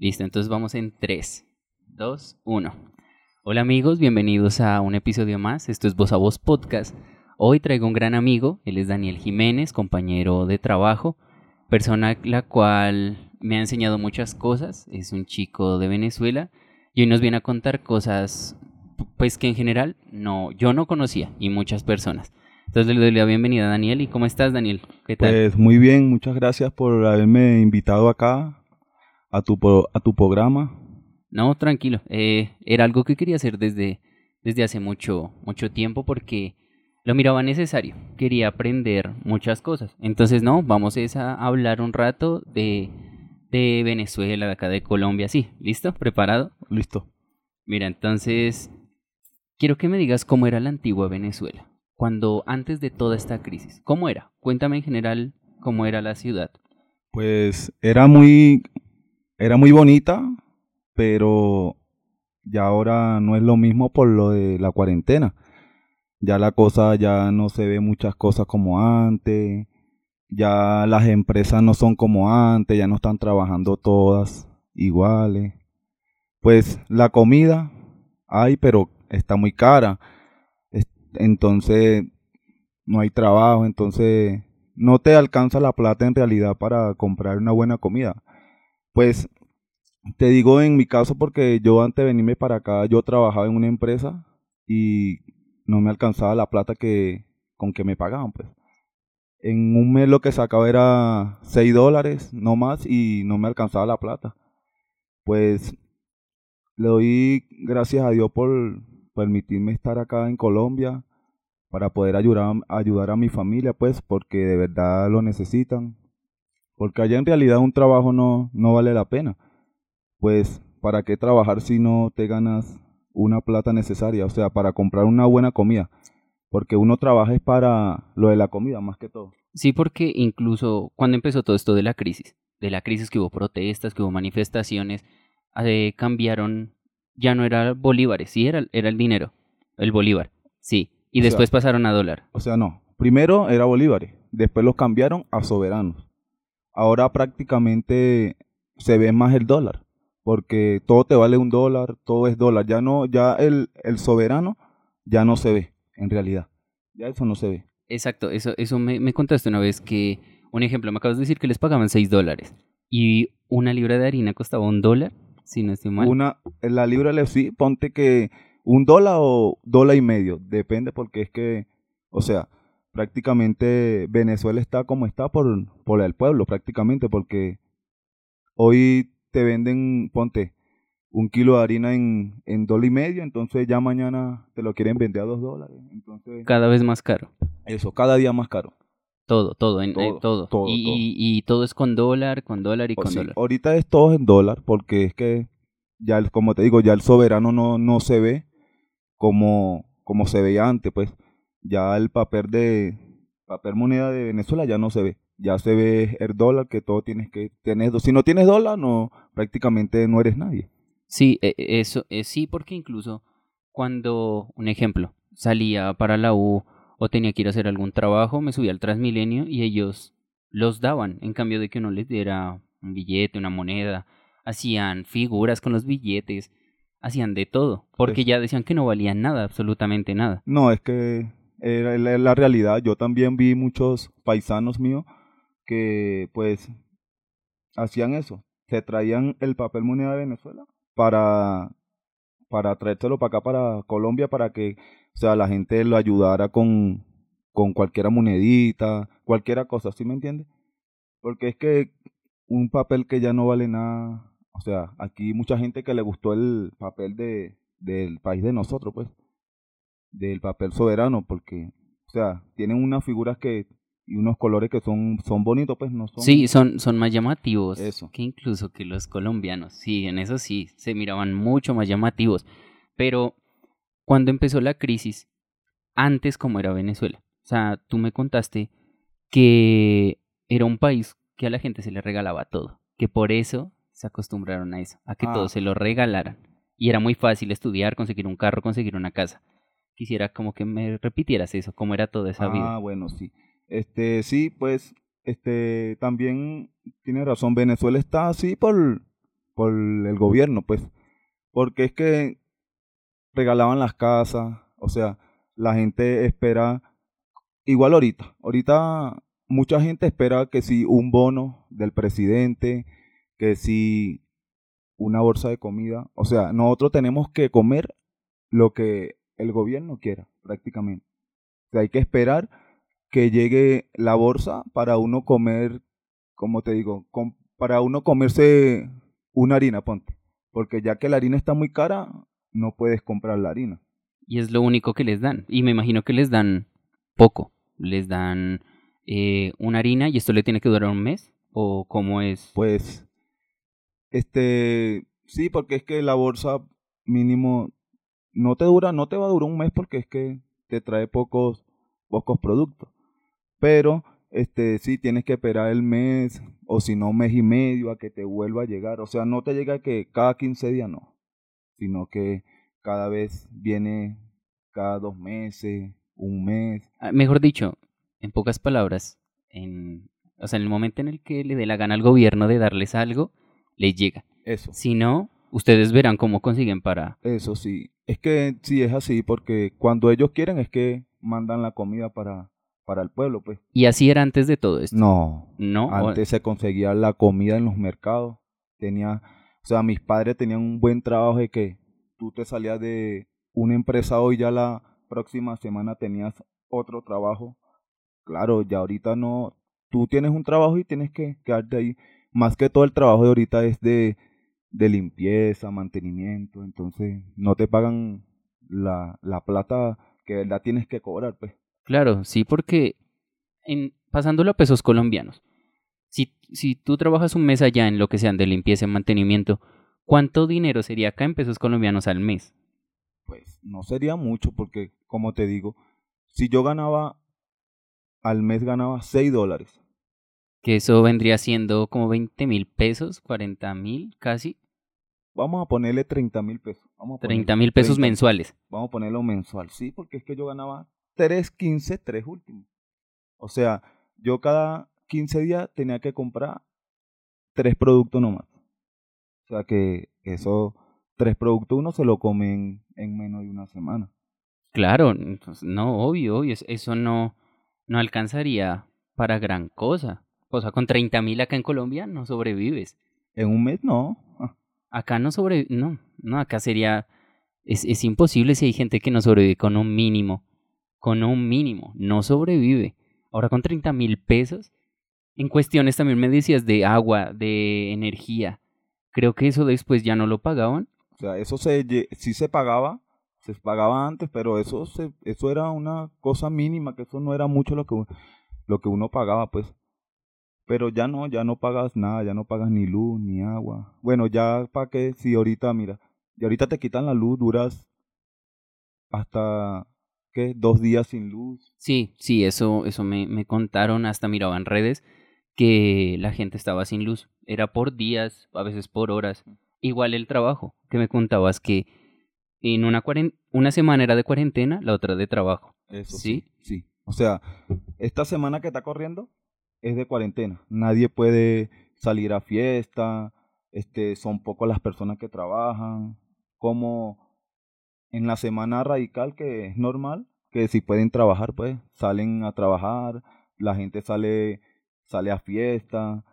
Listo, entonces vamos en 3, 2, 1. Hola amigos, bienvenidos a un episodio más. Esto es Voz a Voz Podcast. Hoy traigo un gran amigo, él es Daniel Jiménez, compañero de trabajo, persona la cual me ha enseñado muchas cosas, es un chico de Venezuela y hoy nos viene a contar cosas pues que en general no yo no conocía y muchas personas. Entonces le doy la bienvenida a Daniel. ¿Y cómo estás, Daniel? Pues muy bien, muchas gracias por haberme invitado acá a tu, a tu programa. No, tranquilo. Eh, era algo que quería hacer desde, desde hace mucho, mucho tiempo porque lo miraba necesario. Quería aprender muchas cosas. Entonces, no, vamos a hablar un rato de, de Venezuela, de acá de Colombia. Sí, ¿listo? ¿Preparado? Listo. Mira, entonces, quiero que me digas cómo era la antigua Venezuela, cuando antes de toda esta crisis. ¿Cómo era? Cuéntame en general cómo era la ciudad. Pues era muy, era muy bonita, pero ya ahora no es lo mismo por lo de la cuarentena. Ya la cosa ya no se ve muchas cosas como antes, ya las empresas no son como antes, ya no están trabajando todas iguales. Pues la comida hay, pero está muy cara. Entonces no hay trabajo, entonces no te alcanza la plata en realidad para comprar una buena comida. Pues te digo en mi caso porque yo antes de venirme para acá, yo trabajaba en una empresa y no me alcanzaba la plata que con que me pagaban, pues. En un mes lo que sacaba era 6 dólares, no más, y no me alcanzaba la plata. Pues le doy gracias a Dios por permitirme estar acá en Colombia para poder ayudar, ayudar a mi familia, pues, porque de verdad lo necesitan. Porque allá en realidad un trabajo no, no vale la pena. Pues, ¿para qué trabajar si no te ganas una plata necesaria? O sea, para comprar una buena comida. Porque uno trabaja es para lo de la comida más que todo. Sí, porque incluso cuando empezó todo esto de la crisis, de la crisis que hubo protestas, que hubo manifestaciones, eh, cambiaron, ya no era bolívares, sí, era, era el dinero, el bolívar, sí, y después pasaron a dólar. O sea, no, primero era bolívares, después los cambiaron a soberanos ahora prácticamente se ve más el dólar, porque todo te vale un dólar, todo es dólar, ya no, ya el, el soberano ya no se ve, en realidad, ya eso no se ve. Exacto, eso, eso me, me contaste una vez que, un ejemplo, me acabas de decir que les pagaban 6 dólares y una libra de harina costaba un dólar, si no estoy mal. Una, la libra de sí, ponte que un dólar o dólar y medio, depende porque es que, o sea, prácticamente Venezuela está como está por, por el pueblo, prácticamente, porque hoy te venden, ponte, un kilo de harina en, en dólar y medio, entonces ya mañana te lo quieren vender a dos dólares. Entonces, cada vez más caro. Eso, cada día más caro. Todo, todo, en, eh, todo. todo. y, Y, todo es con dólar, con dólar y pues con dólar. Ahorita es todo en dólar, porque es que ya, como te digo, ya el soberano no, no se ve como, como se veía antes, pues ya el papel de papel moneda de Venezuela ya no se ve. Ya se ve el dólar que todo tienes que tener. Si no tienes dólar, no prácticamente no eres nadie. Sí, e, e, eso eh, sí, porque incluso cuando, un ejemplo, salía para la U o tenía que ir a hacer algún trabajo, me subía al Transmilenio y ellos los daban, en cambio de que uno les diera un billete, una moneda, hacían figuras con los billetes, hacían de todo, porque ya decían que no valían nada, absolutamente nada. No, es que era la realidad. Yo también vi muchos paisanos míos que pues hacían eso. Se traían el papel moneda de Venezuela para, para traérselo para acá, para Colombia, para que o sea, la gente lo ayudara con, con cualquiera monedita, cualquiera cosa, ¿sí me entiende? Porque es que un papel que ya no vale nada, o sea, aquí mucha gente que le gustó el papel de, del país de nosotros, pues del papel soberano, porque, o sea, tienen unas figuras que y unos colores que son, son bonitos, pues no son. Sí, son, son más llamativos eso. que incluso que los colombianos. Sí, en eso sí, se miraban mucho más llamativos. Pero cuando empezó la crisis, antes como era Venezuela, o sea, tú me contaste que era un país que a la gente se le regalaba todo, que por eso se acostumbraron a eso, a que todo ah. se lo regalaran. Y era muy fácil estudiar, conseguir un carro, conseguir una casa quisiera como que me repitieras eso, cómo era toda esa vida. Ah, bueno, sí. Este, sí, pues, este, también tiene razón, Venezuela está así por, por el gobierno, pues. Porque es que regalaban las casas, o sea, la gente espera, igual ahorita, ahorita mucha gente espera que si un bono del presidente, que si una bolsa de comida, o sea, nosotros tenemos que comer lo que el gobierno quiera, prácticamente. O sea, hay que esperar que llegue la bolsa para uno comer, como te digo, para uno comerse una harina, ponte. Porque ya que la harina está muy cara, no puedes comprar la harina. Y es lo único que les dan. Y me imagino que les dan poco. Les dan eh, una harina y esto le tiene que durar un mes. ¿O cómo es? Pues, este, sí, porque es que la bolsa mínimo no te dura, no te va a durar un mes porque es que te trae pocos, pocos productos. Pero, este, sí, tienes que esperar el mes o si no, mes y medio a que te vuelva a llegar. O sea, no te llega que cada 15 días, no sino que cada vez viene cada dos meses, un mes. Ah, mejor dicho, en pocas palabras, en, o sea, en el momento en el que le dé la gana al gobierno de darles algo, les llega. Eso. Si no, ustedes verán cómo consiguen para... Eso sí, es que sí es así, porque cuando ellos quieren es que mandan la comida para, para el pueblo, pues. ¿Y así era antes de todo esto? No. No. Antes se conseguía la comida en los mercados. Tenía o sea, mis padres tenían un buen trabajo de que tú te salías de una empresa hoy, ya la próxima semana tenías otro trabajo. Claro, ya ahorita no, tú tienes un trabajo y tienes que quedarte ahí. Más que todo el trabajo de ahorita es de, de limpieza, mantenimiento, entonces no te pagan la, la plata que la tienes que cobrar, pues. Claro, sí, porque en, pasándolo a pesos colombianos, si, si tú trabajas un mes allá en lo que sean de limpieza y mantenimiento, ¿cuánto dinero sería acá en pesos colombianos al mes? Pues no sería mucho porque, como te digo, si yo ganaba, al mes ganaba 6 dólares. Que eso vendría siendo como 20 mil pesos, 40 mil casi. Vamos a ponerle 30 mil pesos. Vamos 30 mil pesos mensuales. Vamos a ponerlo mensual, sí, porque es que yo ganaba 3.15, tres últimos. O sea, yo cada 15 días tenía que comprar tres productos nomás. O sea que esos tres productos uno se lo comen en menos de una semana. Claro, no, obvio, obvio, eso no, no alcanzaría para gran cosa. O sea, con 30 mil acá en Colombia no sobrevives. En un mes no. Ah. Acá no sobrevive, no, no, acá sería, es, es imposible si hay gente que no sobrevive con un mínimo, con un mínimo, no sobrevive. Ahora con 30 mil pesos, en cuestiones también me decías de agua, de energía. Creo que eso después ya no lo pagaban. O sea, eso se, sí se pagaba, se pagaba antes, pero eso, se, eso era una cosa mínima, que eso no era mucho lo que, lo que uno pagaba, pues. Pero ya no, ya no pagas nada, ya no pagas ni luz, ni agua. Bueno, ya para qué, si ahorita, mira, y ahorita te quitan la luz, duras hasta, ¿qué? Dos días sin luz. Sí, sí, eso, eso me, me contaron, hasta miraban redes que la gente estaba sin luz. Era por días, a veces por horas. Igual el trabajo, que me contabas que en una, una semana era de cuarentena, la otra de trabajo. Eso sí. Sí. O sea, esta semana que está corriendo es de cuarentena. Nadie puede salir a fiesta, este, son pocas las personas que trabajan. Como en la semana radical, que es normal, que si pueden trabajar, pues salen a trabajar, la gente sale sale a fiesta,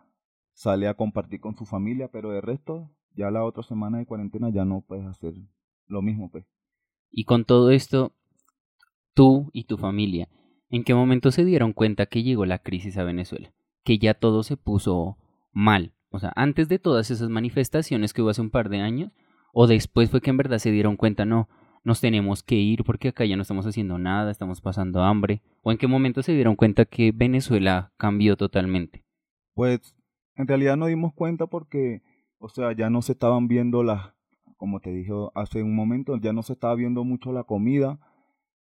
sale a compartir con su familia, pero de resto, ya la otra semana de cuarentena ya no puedes hacer lo mismo, pues. Y con todo esto, tú y tu familia, ¿en qué momento se dieron cuenta que llegó la crisis a Venezuela? Que ya todo se puso mal. O sea, antes de todas esas manifestaciones que hubo hace un par de años, o después fue que en verdad se dieron cuenta, no, nos tenemos que ir porque acá ya no estamos haciendo nada, estamos pasando hambre? ¿O en qué momento se dieron cuenta que Venezuela cambió totalmente? Pues en realidad nos dimos cuenta porque, o sea, ya no se estaban viendo las, como te dije hace un momento, ya no se estaba viendo mucho la comida,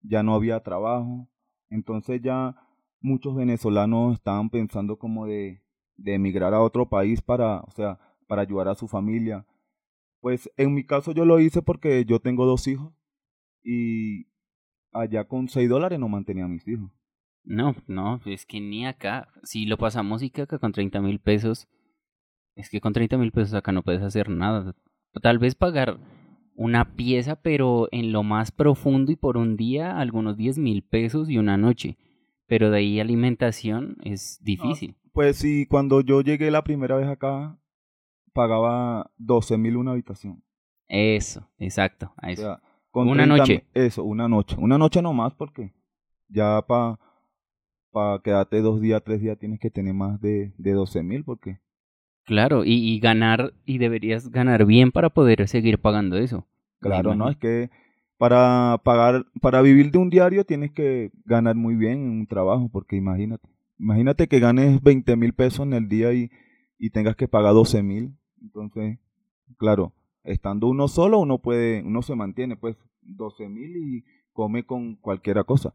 ya no había trabajo, entonces ya muchos venezolanos estaban pensando como de, de emigrar a otro país para, o sea, para ayudar a su familia. Pues en mi caso yo lo hice porque yo tengo dos hijos y allá con 6 dólares no mantenía a mis hijos. No, no, es que ni acá. Si lo pasamos y que acá con 30 mil pesos es que con 30 mil pesos acá no puedes hacer nada. Tal vez pagar una pieza, pero en lo más profundo y por un día, algunos 10 mil pesos y una noche. Pero de ahí alimentación es difícil. pues sí, cuando yo llegué la primera vez acá, pagaba 12 mil una habitación. Eso, exacto, a eso. con una noche. Eso, una noche. Una noche nomás porque ya para pa quedarte dos días, tres días tienes que tener más de, de 12 mil porque... Claro, y, y, ganar, y deberías ganar bien para poder seguir pagando eso. Claro, ¿no? Es que para pagar, para vivir de un diario tienes que ganar muy bien en un trabajo, porque imagínate, imagínate que ganes 20 mil pesos en el día y, y tengas que pagar 12 mil. Entonces, claro, estando uno solo, uno puede, uno se mantiene pues 12 mil y come con cualquiera cosa.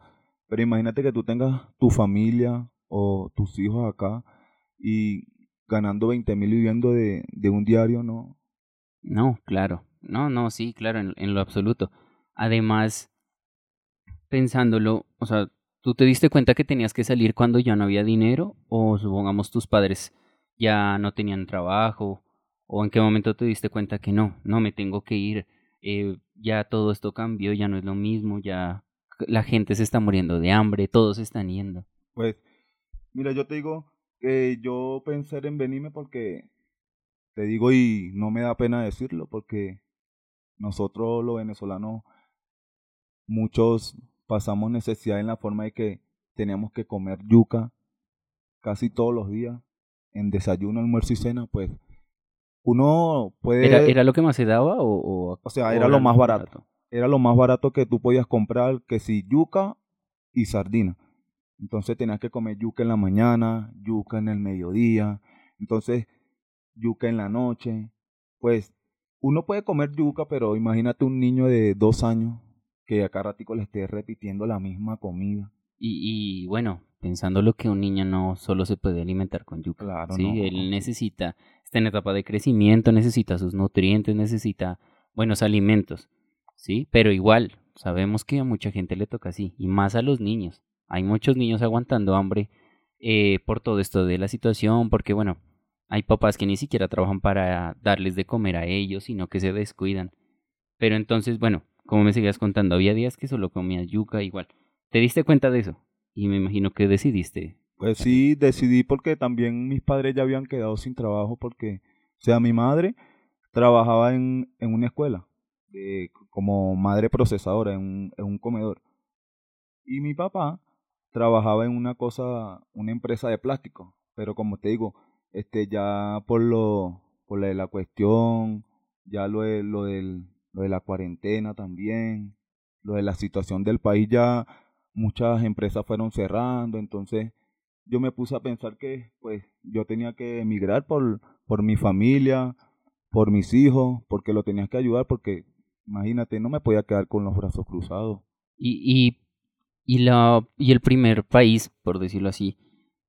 Pero imagínate que tú tengas tu familia o tus hijos acá y ganando 20 mil viviendo de, de un diario, ¿no? No, claro. No, no, sí, claro, en, en lo absoluto. Además, pensándolo, o sea, ¿tú te diste cuenta que tenías que salir cuando ya no había dinero? O supongamos tus padres ya no tenían trabajo. ¿O en qué momento te diste cuenta que no, no me tengo que ir? Eh, ya todo esto cambió, ya no es lo mismo, ya la gente se está muriendo de hambre, todos están yendo. Pues, mira, yo te digo que yo pensé en venirme porque, te digo y no me da pena decirlo, porque nosotros los venezolanos, muchos pasamos necesidad en la forma de que teníamos que comer yuca casi todos los días, en desayuno, almuerzo y cena, pues uno puede... ¿Era, era lo que más se daba o...? O, sea, era lo más barato era lo más barato que tú podías comprar, que si yuca y sardina. Entonces tenías que comer yuca en la mañana, yuca en el mediodía, entonces yuca en la noche. Pues uno puede comer yuca, pero imagínate un niño de dos años que a cada ratico le esté repitiendo la misma comida. Y, y bueno, pensando lo que un niño no solo se puede alimentar con yuca. Claro, sí, él necesita, está en etapa de crecimiento, necesita sus nutrientes, necesita buenos alimentos. ¿sí? Pero igual, sabemos que a mucha gente le toca así, y más a los niños. Hay muchos niños aguantando hambre eh, por todo esto de la situación, porque bueno, hay papás que ni siquiera trabajan para darles de comer a ellos, sino que se descuidan. Pero entonces, bueno, como me seguías contando, había días que solo comías yuca igual. ¿Te diste cuenta de eso? Y me imagino que decidiste. Pues sí, decidí porque también mis padres ya habían quedado sin trabajo porque, o sea, mi madre trabajaba en, en una escuela como madre procesadora en un, comedor. Y mi papá trabajaba en una cosa, una empresa de plástico, pero como te digo, este ya por lo por la, la cuestión, ya lo de, lo, del, lo de la cuarentena también, lo de la situación del país ya muchas empresas fueron cerrando, entonces yo me puse a pensar que pues yo tenía que emigrar por, por mi familia, por mis hijos, porque lo tenía que ayudar, porque Imagínate, no me podía quedar con los brazos cruzados. Y, y, y, la, y el primer país, por decirlo así,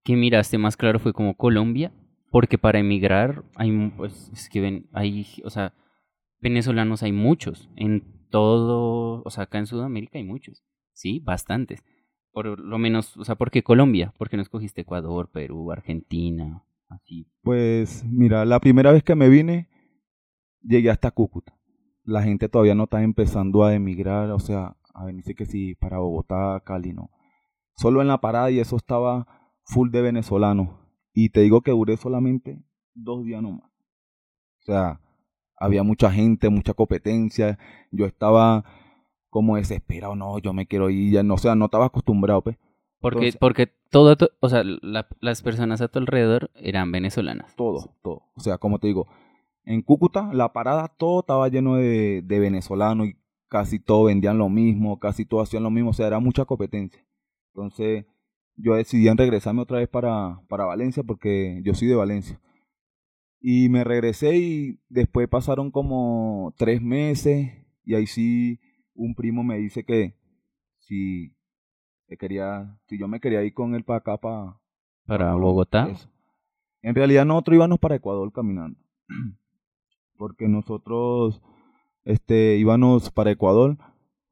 que miraste más claro fue como Colombia, porque para emigrar hay, pues, es que ven, hay, o sea, venezolanos hay muchos, en todo, o sea, acá en Sudamérica hay muchos, sí, bastantes. Por lo menos, o sea, ¿por qué Colombia? ¿Por qué no escogiste Ecuador, Perú, Argentina, así? Pues, mira, la primera vez que me vine, llegué hasta Cúcuta la gente todavía no está empezando a emigrar, o sea, a venirse que sí para Bogotá, Cali, no. Solo en la parada y eso estaba full de venezolanos. Y te digo que duré solamente dos días nomás. O sea, había mucha gente, mucha competencia. Yo estaba como desesperado, no, yo me quiero ir, ya no, o sea, no estaba acostumbrado, pues. Porque, porque todo, o sea, las personas a tu alrededor eran venezolanas. Todo, todo. O sea, como te digo, en Cúcuta, la parada todo estaba lleno de, de venezolanos y casi todos vendían lo mismo, casi todos hacían lo mismo, o sea, era mucha competencia. Entonces, yo decidí en regresarme otra vez para, para Valencia porque yo soy de Valencia. Y me regresé y después pasaron como tres meses y ahí sí un primo me dice que si, quería, si yo me quería ir con él para acá, para, para Bogotá. En realidad nosotros íbamos para Ecuador caminando. porque nosotros este íbamos para Ecuador,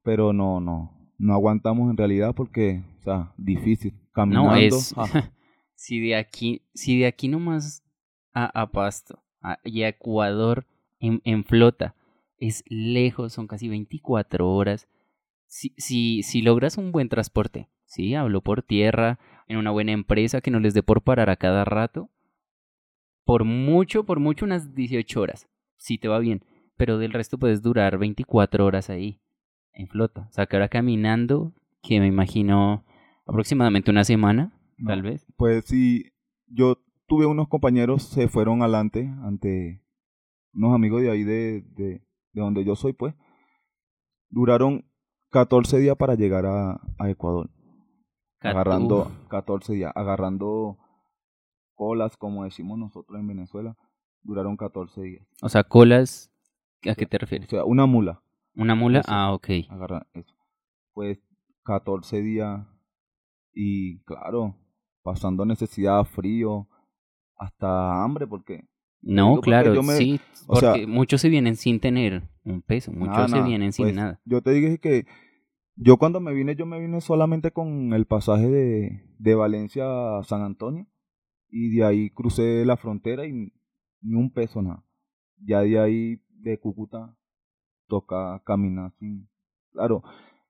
pero no no no aguantamos en realidad porque, o sea, difícil caminando. No es si de aquí si de aquí nomás a, a Pasto y a Ecuador en, en, flota. Es lejos, son casi 24 horas. Si, si, si logras un buen transporte, sí, hablo por tierra, en una buena empresa que no les dé por parar a cada rato, por mucho, por mucho unas 18 horas, si te va bien, pero del resto puedes durar 24 horas ahí, en flota. O sea, que ahora caminando, que me imagino aproximadamente una semana, tal vez. Pues sí, yo tuve unos compañeros, se fueron adelante ante unos amigos de ahí de, de, donde yo soy, pues. Duraron 14 días para llegar a, a Ecuador. agarrando 14 días, agarrando colas, como decimos nosotros en Venezuela, duraron 14 días. O sea, colas, ¿a qué te refieres? O sea, una mula. ¿Una mula? ah, ok. Agarra eso. Pues 14 días y claro, pasando necesidad, frío, hasta hambre, porque... No, claro, sí, porque muchos se vienen sin tener un peso, muchos se vienen sin pues, nada. Yo te dije que yo cuando me vine, yo me vine solamente con el pasaje de, de Valencia a San Antonio y de ahí crucé la frontera y ni un peso nada. Ya de ahí de Cúcuta toca caminar sin... Claro,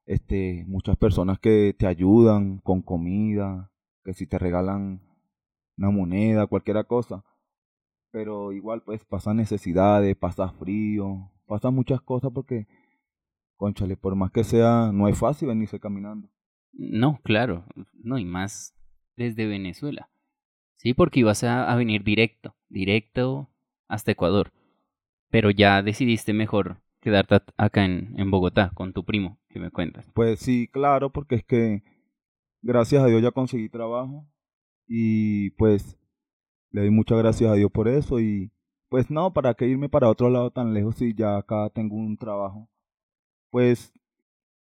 este, muchas personas que te ayudan con comida, que si te regalan una moneda, cualquier cosa. Pero igual pues pasa necesidades, pasa frío, pasa muchas cosas porque, conchale, por más que sea, no es fácil venirse caminando. No, claro, no, y más desde Venezuela. Sí, porque ibas a venir directo, directo hasta Ecuador. Pero ya decidiste mejor quedarte acá en, en Bogotá con tu primo, que me cuentas. Pues sí, claro, porque es que gracias a Dios ya conseguí trabajo y pues le doy muchas gracias a Dios por eso y pues no, ¿para qué irme para otro lado tan lejos si ya acá tengo un trabajo? Pues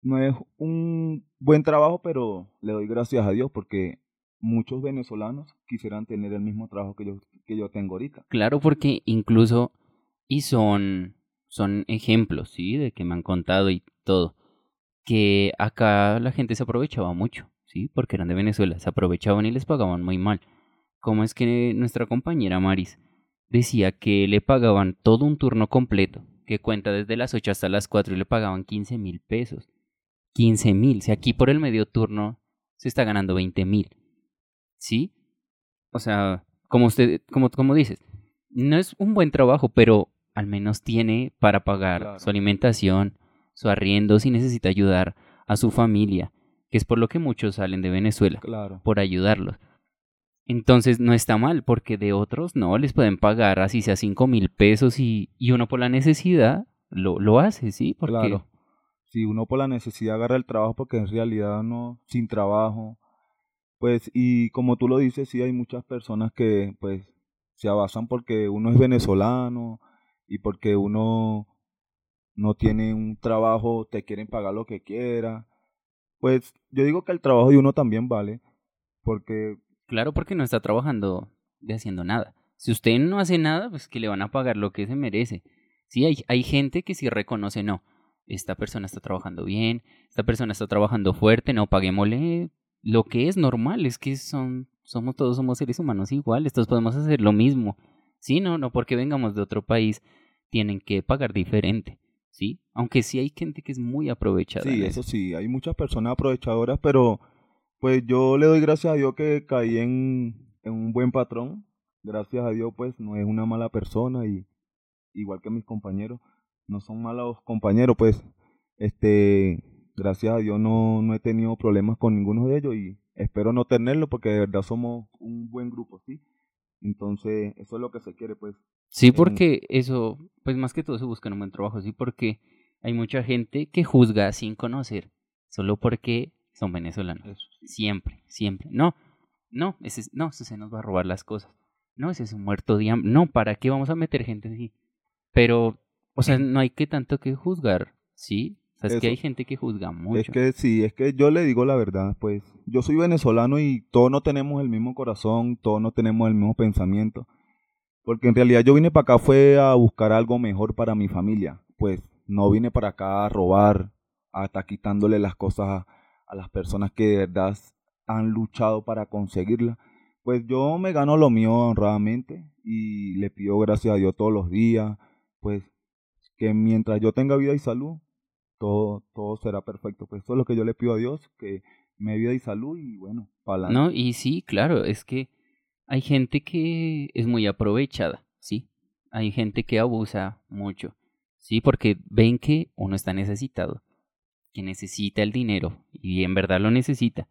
no es un buen trabajo, pero le doy gracias a Dios porque muchos venezolanos quisieran tener el mismo trabajo que yo, que yo tengo ahorita. Claro, porque incluso, y son, son ejemplos, ¿sí? De que me han contado y todo, que acá la gente se aprovechaba mucho, ¿sí? Porque eran de Venezuela, se aprovechaban y les pagaban muy mal. ¿Cómo es que nuestra compañera Maris decía que le pagaban todo un turno completo, que cuenta desde las 8 hasta las 4 y le pagaban 15 mil pesos? 15 mil, si aquí por el medio turno se está ganando 20 mil. ¿sí? O sea, como usted, como, como dices, no es un buen trabajo, pero al menos tiene para pagar su alimentación, su arriendo, si necesita ayudar a su familia, que es por lo que muchos salen de Venezuela, por ayudarlos. Entonces no está mal, porque de otros no les pueden pagar así sea cinco mil pesos y, y uno por la necesidad lo, lo hace, ¿sí? Porque... Claro. Si uno por la necesidad agarra el trabajo porque en realidad no, sin trabajo, pues, y como tú lo dices, sí hay muchas personas que, pues, se abasan porque uno es venezolano y porque uno no tiene un trabajo, te quieren pagar lo que quiera. Pues yo digo que el trabajo de uno también vale, porque... Claro, porque no está trabajando de haciendo nada. Si usted no hace nada, pues que le van a pagar lo que se merece. Sí, hay, hay gente que sí reconoce, no, esta persona está trabajando bien, esta persona está trabajando fuerte, no, paguémosle lo que es normal es que son, somos todos somos seres humanos iguales, todos podemos hacer lo mismo. Sí, no, no porque vengamos de otro país tienen que pagar diferente, ¿sí? Aunque sí hay gente que es muy aprovechada. Sí, eso. sí, hay muchas personas aprovechadoras, pero pues yo le doy gracias a Dios que caí en, en un buen patrón. Gracias a Dios pues no es una mala persona y igual que mis compañeros, no son malos compañeros, pues este gracias a Dios no, no he tenido problemas con ninguno de ellos y espero no tenerlo porque de verdad somos un buen grupo, ¿sí? Entonces, eso es lo que se quiere, pues. Sí, porque eso, pues más que todo se busca un buen trabajo, sí, porque hay mucha gente que juzga sin conocer, solo porque son venezolanos. Siempre, siempre. No, no, ese, no, ese se nos va a robar las cosas. No, ese es un muerto de hambre. No, ¿para qué vamos a meter gente así? Pero, o sea, no hay que tanto que juzgar, ¿sí? Es que hay gente que juzga mucho. Es que sí, es que yo le digo la verdad, pues yo soy venezolano y todos no tenemos el mismo corazón, todos no tenemos el mismo pensamiento. Porque en realidad yo vine para acá fue a buscar algo mejor para mi familia. Pues no vine para acá a robar, a estar quitándole las cosas a, a las personas que de verdad han luchado para conseguirlas. Pues yo me gano lo mío honradamente y le pido gracias a Dios todos los días, pues que mientras yo tenga vida y salud, todo, todo será perfecto. Pues eso es lo que yo le pido a Dios, que me vida y salud y bueno, para No, y sí, claro, es que hay gente que es muy aprovechada, ¿sí? Hay gente que abusa mucho, ¿sí? Porque ven que uno está necesitado, que necesita el dinero y en verdad lo necesita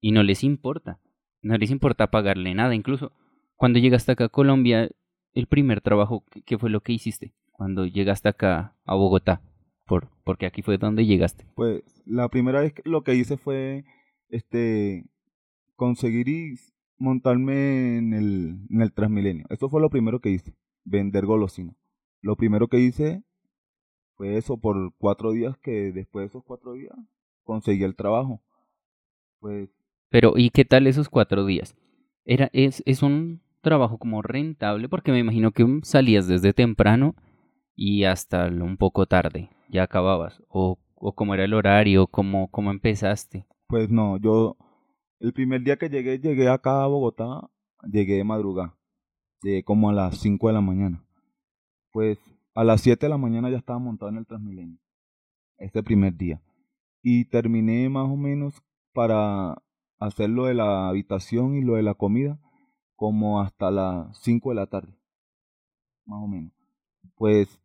y no les importa, no les importa pagarle nada. Incluso cuando llegaste acá a Colombia, el primer trabajo, ¿qué fue lo que hiciste? Cuando llegaste acá a Bogotá, por, porque aquí fue donde llegaste. Pues la primera vez lo que hice fue este conseguir y montarme en el, en el Transmilenio. Eso fue lo primero que hice, vender golosinas. Lo primero que hice fue eso por cuatro días que después de esos cuatro días conseguí el trabajo. Pues. Pero, ¿y qué tal esos cuatro días? Era, es, es un trabajo como rentable porque me imagino que salías desde temprano y hasta un poco tarde, ya acababas. O, o cómo era el horario, cómo, cómo empezaste. Pues no, yo el primer día que llegué, llegué acá a Bogotá, llegué de madrugada, llegué como a las 5 de la mañana. Pues a las 7 de la mañana ya estaba montado en el Transmilenio, este primer día. Y terminé más o menos para hacer lo de la habitación y lo de la comida como hasta las 5 de la tarde, más o menos. Pues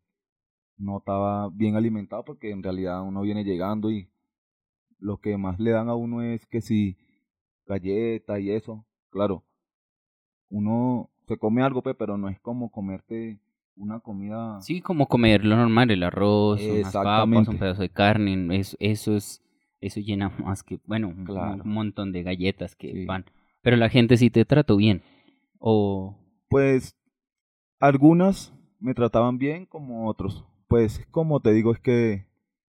no estaba bien alimentado porque en realidad uno viene llegando y lo que más le dan a uno es que si galletas y eso, claro, uno se come algo, pero no es como comerte una comida. Sí, como comer lo normal, el arroz, unas papas, un pedazo de carne, eso, eso es, eso llena más que, bueno, un, montón de galletas que van. Pero la gente sí te trató bien. O pues algunas me trataban bien como otros. Pues como te digo es que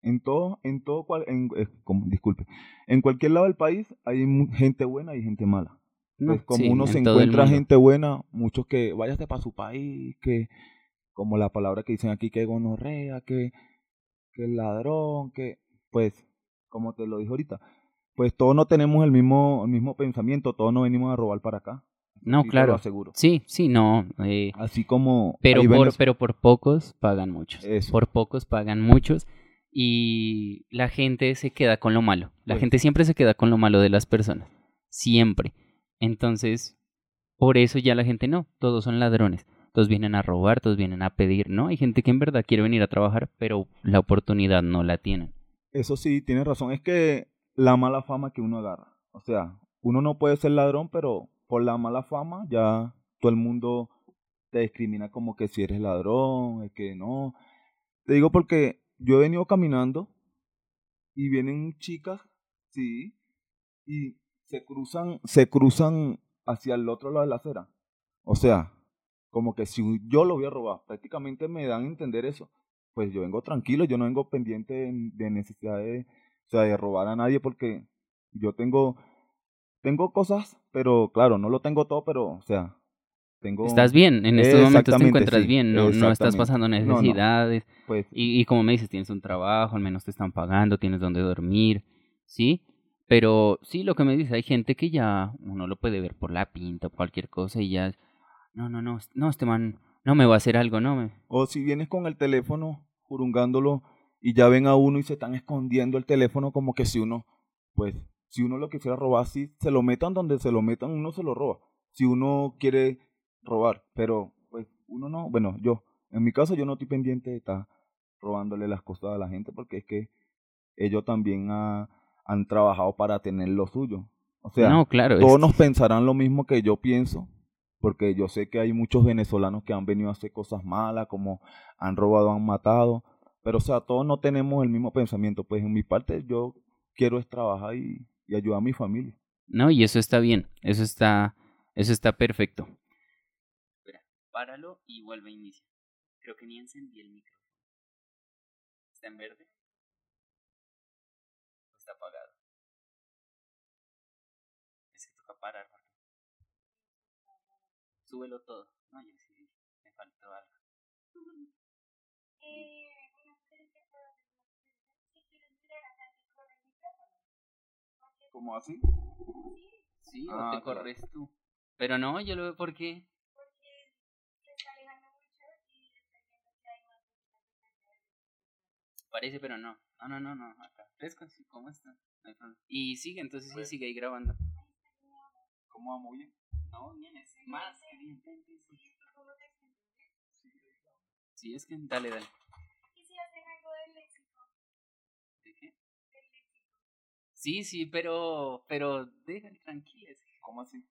en todo, en todo cual, en, eh, disculpe, en cualquier lado del país hay gente buena y gente mala. pues como uno se encuentra gente buena, muchos que váyase para su país, que como la palabra que dicen aquí, que gonorrea, que, que ladrón, que pues, como te lo dije ahorita, pues todos no tenemos el mismo, el mismo pensamiento, todos no venimos a robar para acá. No, claro. Sí, sí, no. Eh, Así como. Pero por, pero por pocos pagan muchos. Por pocos pagan muchos y la gente se queda con lo malo. La pues gente siempre se queda con lo malo de las personas. Siempre. Entonces, por eso ya la gente no, todos son ladrones. Todos vienen a robar, todos vienen a pedir, ¿no? Hay gente que en verdad quiere venir a trabajar, pero la oportunidad no la tienen. Eso sí, tienes razón. Es que la mala fama que uno agarra. O sea, uno no puede ser ladrón, pero por la mala fama ya todo el mundo te discrimina como que si eres ladrón, es que no. Te digo porque yo he venido caminando y vienen chicas, sí, y se cruzan, se cruzan hacia el otro lado de la acera. O sea, como que si yo lo voy a robar, prácticamente me dan a entender eso. Pues yo vengo tranquilo, yo no vengo pendiente de, necesidad de, o sea, de robar a nadie porque yo tengo, tengo cosas, pero claro, no lo tengo todo, pero, o sea, Estás bien, en estos momentos te encuentras bien, no, no estás pasando necesidades. Pues, y, y, como me dices, tienes un trabajo, al menos te están pagando, tienes donde dormir, ¿sí? Pero sí, lo que me dices, hay gente que ya uno lo puede ver por la pinta o cualquier cosa y ya, no, no, no, no, este man no me va a hacer algo, no me... O si vienes con el teléfono jurungándolo y ya ven a uno y se están escondiendo el teléfono como que si uno, pues, si uno lo quisiera robar, si se lo metan donde se lo metan, uno se lo roba. Si uno quiere robar, pero pues uno no, bueno, yo, en mi caso yo no estoy pendiente de estar robándole las cosas a la gente porque es que ellos también han trabajado para tener lo suyo. O sea, no, claro, todos nos pensarán lo mismo que yo pienso, porque yo sé que hay muchos venezolanos que han venido a hacer cosas malas, como han robado, han matado, pero o sea, todos no tenemos el mismo pensamiento. Pues en mi parte yo quiero es trabajar y, y ayudar a mi familia. No, y eso está bien, eso está, eso está perfecto páralo y vuelve a iniciar. Creo que ni encendí el micrófono. ¿Está en verde? ¿O está apagado? Es que toca parar, Súbelo todo. No, ya sí, me faltó algo. Eh, ¿Cómo así? Sí, o ah, te corres tú. Pero no, yo lo veo porque... Porque se está alejando mucho y Parece, pero no. No, no, no, no. Acá. Fresco, ¿cómo está? Y sigue, entonces sí, sigue ahí grabando. ¿Cómo va? ¿Muy bien? No, vienes. Más que bien. Sí, es que... Dale, dale. Sí, sí, pero, pero déjale tranquilos. ¿Cómo así?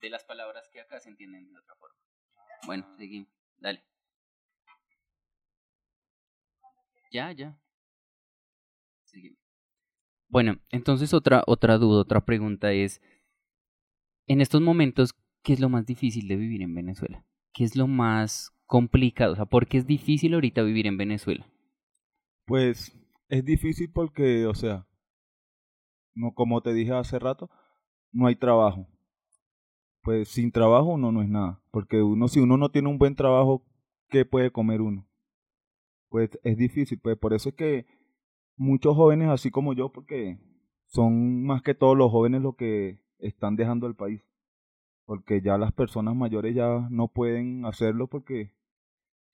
De las palabras que acá se entienden de otra forma. Bueno, seguimos. Dale. Ya, ya. Seguimos. Bueno, entonces otra, otra duda, otra pregunta es, en estos momentos, ¿qué es lo más difícil de vivir en Venezuela? ¿Qué es lo más complicado? O sea, ¿por qué es difícil ahorita vivir en Venezuela? Pues es difícil porque, o sea, no como te dije hace rato, no hay trabajo. Pues sin trabajo uno no es nada, porque uno si uno no tiene un buen trabajo, ¿qué puede comer uno? Pues es difícil, pues por eso es que muchos jóvenes así como yo, porque son más que todos los jóvenes los que están dejando el país, porque ya las personas mayores ya no pueden hacerlo porque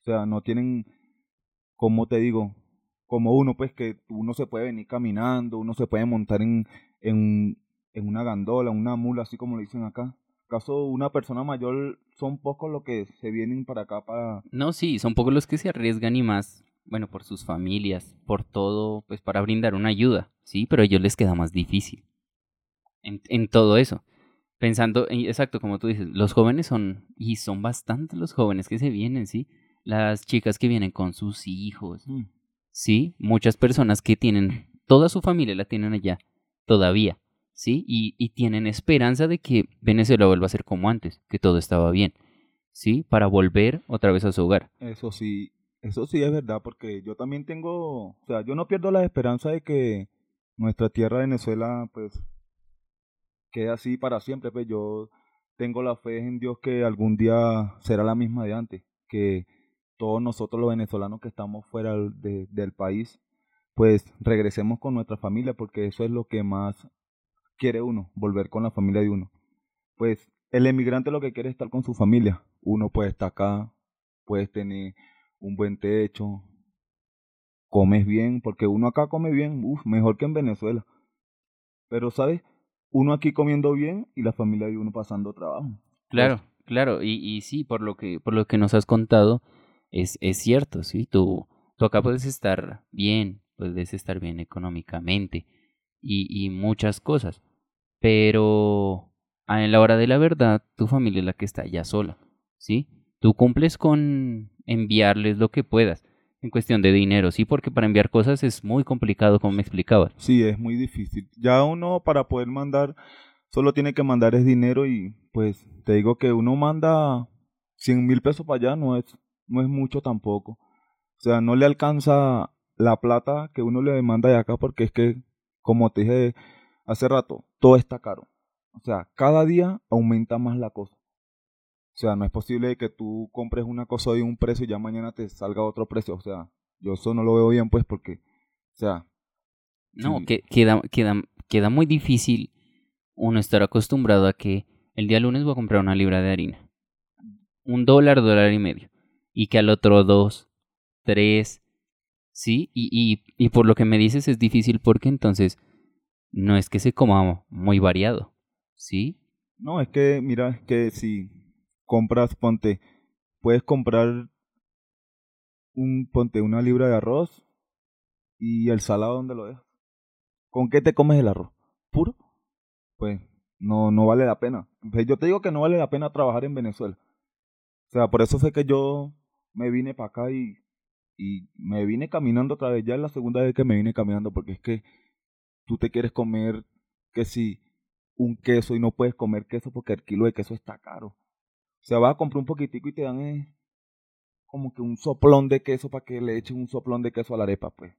o sea, no tienen, como te digo, como uno, pues que uno se puede venir caminando, uno se puede montar en, en, en una gandola, una mula, así como le dicen acá. Caso una persona mayor, son pocos los que se vienen para acá para... No, sí, son pocos los que se arriesgan y más, bueno, por sus familias, por todo, pues para brindar una ayuda, sí, pero a ellos les queda más difícil en, en todo eso. Pensando, exacto, como tú dices, los jóvenes son, y son bastantes los jóvenes que se vienen, sí, las chicas que vienen con sus hijos, mm. ¿Sí? Muchas personas que tienen, toda su familia la tienen allá, todavía, ¿sí? Y, y tienen esperanza de que Venezuela vuelva a ser como antes, que todo estaba bien, ¿sí? Para volver otra vez a su hogar. Eso sí, eso sí es verdad, porque yo también tengo, o sea, yo no pierdo la esperanza de que nuestra tierra Venezuela, pues, quede así para siempre, pues yo tengo la fe en Dios que algún día será la misma de antes, que todos nosotros los venezolanos que estamos fuera del país, pues regresemos con nuestra familia, porque eso es lo que más quiere uno, volver con la familia de uno. Pues el emigrante lo que quiere es estar con su familia. Uno puede estar acá, puedes tener un buen techo, comes bien, porque uno acá come bien, uf, mejor que en Venezuela. Pero, ¿sabes? Uno aquí comiendo bien y la familia de uno pasando trabajo. Claro, claro, y, y sí, por lo que, por lo que nos has contado, es, es cierto, ¿sí? Tú, tú acá puedes estar bien, puedes estar bien económicamente y, y muchas cosas, pero en la hora de la verdad, tu familia es la que está ya sola, ¿sí? Tú cumples con enviarles lo que puedas en cuestión de dinero, sí, porque para enviar cosas es muy complicado, como me explicabas. Sí, es muy difícil. Ya uno para poder mandar, solo tiene que mandar es dinero y pues te digo que uno manda 100 mil pesos para allá, no es no es mucho tampoco. O sea, no le alcanza la plata que uno le demanda de acá porque es que, como te dije hace rato, todo está caro. O sea, cada día aumenta más la cosa. O sea, no es posible que tú compres una cosa de un precio y ya mañana te salga otro precio. O sea, yo eso no lo veo bien, pues, porque, o sea... No, que, queda, queda, queda muy difícil uno estar acostumbrado a que el día lunes voy a comprar una libra de harina. Un dólar, dólar y medio y que al otro dos, tres, ¿sí? Y, y, y por lo que me dices es difícil porque entonces no es que se coma muy variado, ¿sí? No, es que, mira, es que si compras, ponte, puedes comprar un, ponte, una libra de arroz y el salado, ¿dónde lo dejas? ¿Con qué te comes el arroz? ¿Puro? Pues no, no vale la pena. Yo te digo que no vale la pena trabajar en Venezuela. O sea, por eso fue que yo me vine para acá y, y me vine caminando otra vez. Ya es la segunda vez que me vine caminando porque es que tú te quieres comer que si un queso y no puedes comer queso porque el kilo de queso está caro. O sea, vas a comprar un poquitico y te dan eh, como que un soplón de queso para que le echen un soplón de queso a la arepa, pues.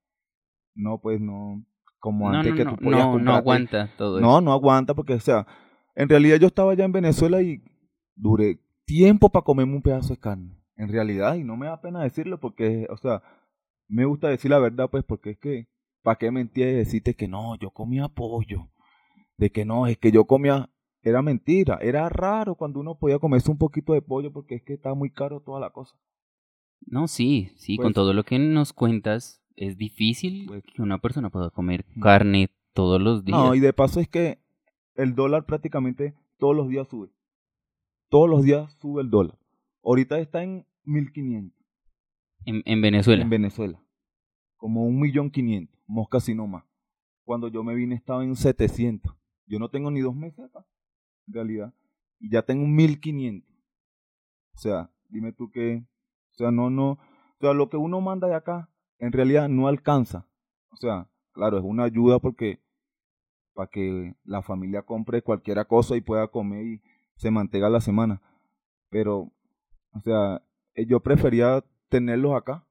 No, pues no. Como antes que tú podías no, no aguanta todo No, no aguanta porque, o sea, en realidad yo estaba allá en Venezuela y duré tiempo para comerme un pedazo de carne en realidad, y no me da pena decirlo porque, o sea, me gusta decir la verdad, pues, porque es que, ¿para qué mentir y decirte que no, yo comía pollo? De que no, es que yo comía, era mentira, era raro cuando uno podía comerse un poquito de pollo porque es que está muy caro toda la cosa. No, sí, sí, con pues todo lo que nos cuentas, es difícil pues que una persona pueda comer carne todos los días. No, y de paso es que el dólar prácticamente todos los días sube. Todos los días sube el dólar. Ahorita está en 1500. En, en Venezuela. En Venezuela. Como un millón quinientos. Mosca si no más. Cuando yo me vine estaba en 700. Yo no tengo ni dos meses acá, en realidad. Y ya tengo 1500. O sea, dime tú qué. O sea, no, no. O sea, lo que uno manda de acá, en realidad no alcanza. O sea, claro, es una ayuda porque para que la familia compre cualquier cosa y pueda comer y se mantenga la semana. Pero, o sea, yo prefería tenerlos acá.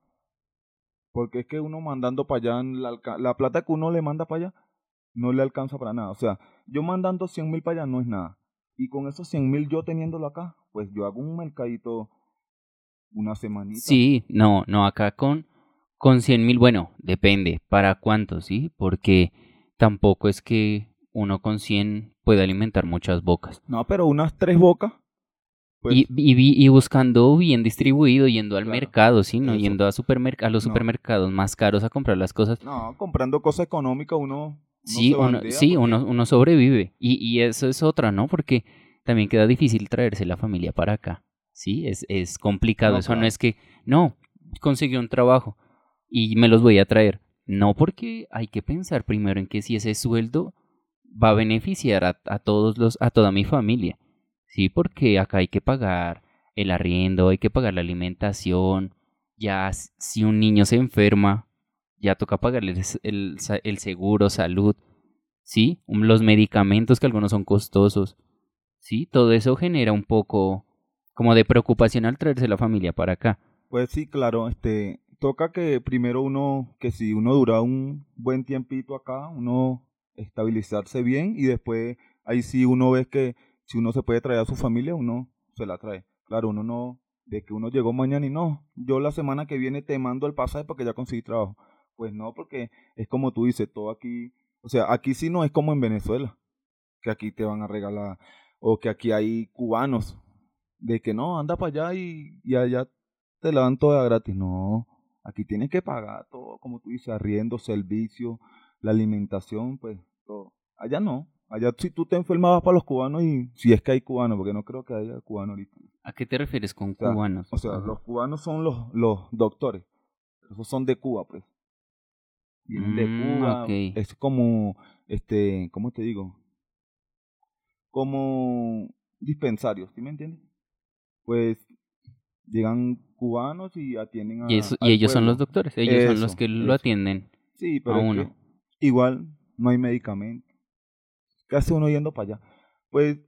Porque es que uno mandando para allá, la, la plata que uno le manda para allá, no le alcanza para nada. O sea, yo mandando 100 mil para allá no es nada. Y con esos 100 mil yo teniéndolo acá, pues yo hago un mercadito una semanita. Sí, no, no, acá con, con 100 mil, bueno, depende, ¿para cuánto, sí? Porque tampoco es que uno con 100 puede alimentar muchas bocas. No, pero unas tres bocas. Pues y, y, y, buscando bien distribuido, yendo al mercado, ¿sí? No yendo a, supermerc a los supermercados más caros a comprar las cosas. No, comprando cosas económicas uno sí, uno, sí uno, uno sobrevive. Y, y eso es otra, ¿no? Porque también queda difícil traerse la familia para acá. Sí, es, es complicado. eso no es que, no, conseguí un trabajo y me los voy a traer. No, porque hay que pensar primero en que si ese sueldo va a beneficiar a, a todos los, a toda mi familia. Sí, porque acá hay que pagar el arriendo, hay que pagar la alimentación. Ya si un niño se enferma, ya toca pagarle el, el, seguro, salud, ¿sí? Los medicamentos que algunos son costosos, ¿sí? Todo eso genera un poco como de preocupación al traerse la familia para acá. Pues sí, claro, este, toca que primero uno, que si uno dura un buen tiempito acá, uno estabilizarse bien y después ahí sí uno ve que si uno se puede traer a su familia, uno se la trae. Claro, uno no, de que uno llegó mañana y no, yo la semana que viene te mando el pasaje porque ya conseguí trabajo. Pues no, porque es como tú dices, todo aquí, o sea, aquí sí no es como en Venezuela, que aquí te van a regalar, o que aquí hay cubanos, de que no, anda para allá y, allá te la dan toda gratis. No, aquí tienes que pagar todo, como tú dices, arriendo, servicio, la alimentación, pues todo. Allá no. Allá si tú te enfermabas para los cubanos y si es que hay cubanos, porque no creo que haya cubanos ahorita. ¿A qué te refieres con cubanos? O sea, los cubanos son los, los doctores. Esos son de Cuba, pues vienen de mm, Cuba. Es como, este, ¿cómo te digo? Como dispensarios, ¿sí me entiendes? Pues llegan cubanos y atienden a. Y, y ellos son los doctores, ellos son los que lo atienden. Sí, pero uno. igual no hay medicamento. ¿Qué hace uno yendo para allá? Pues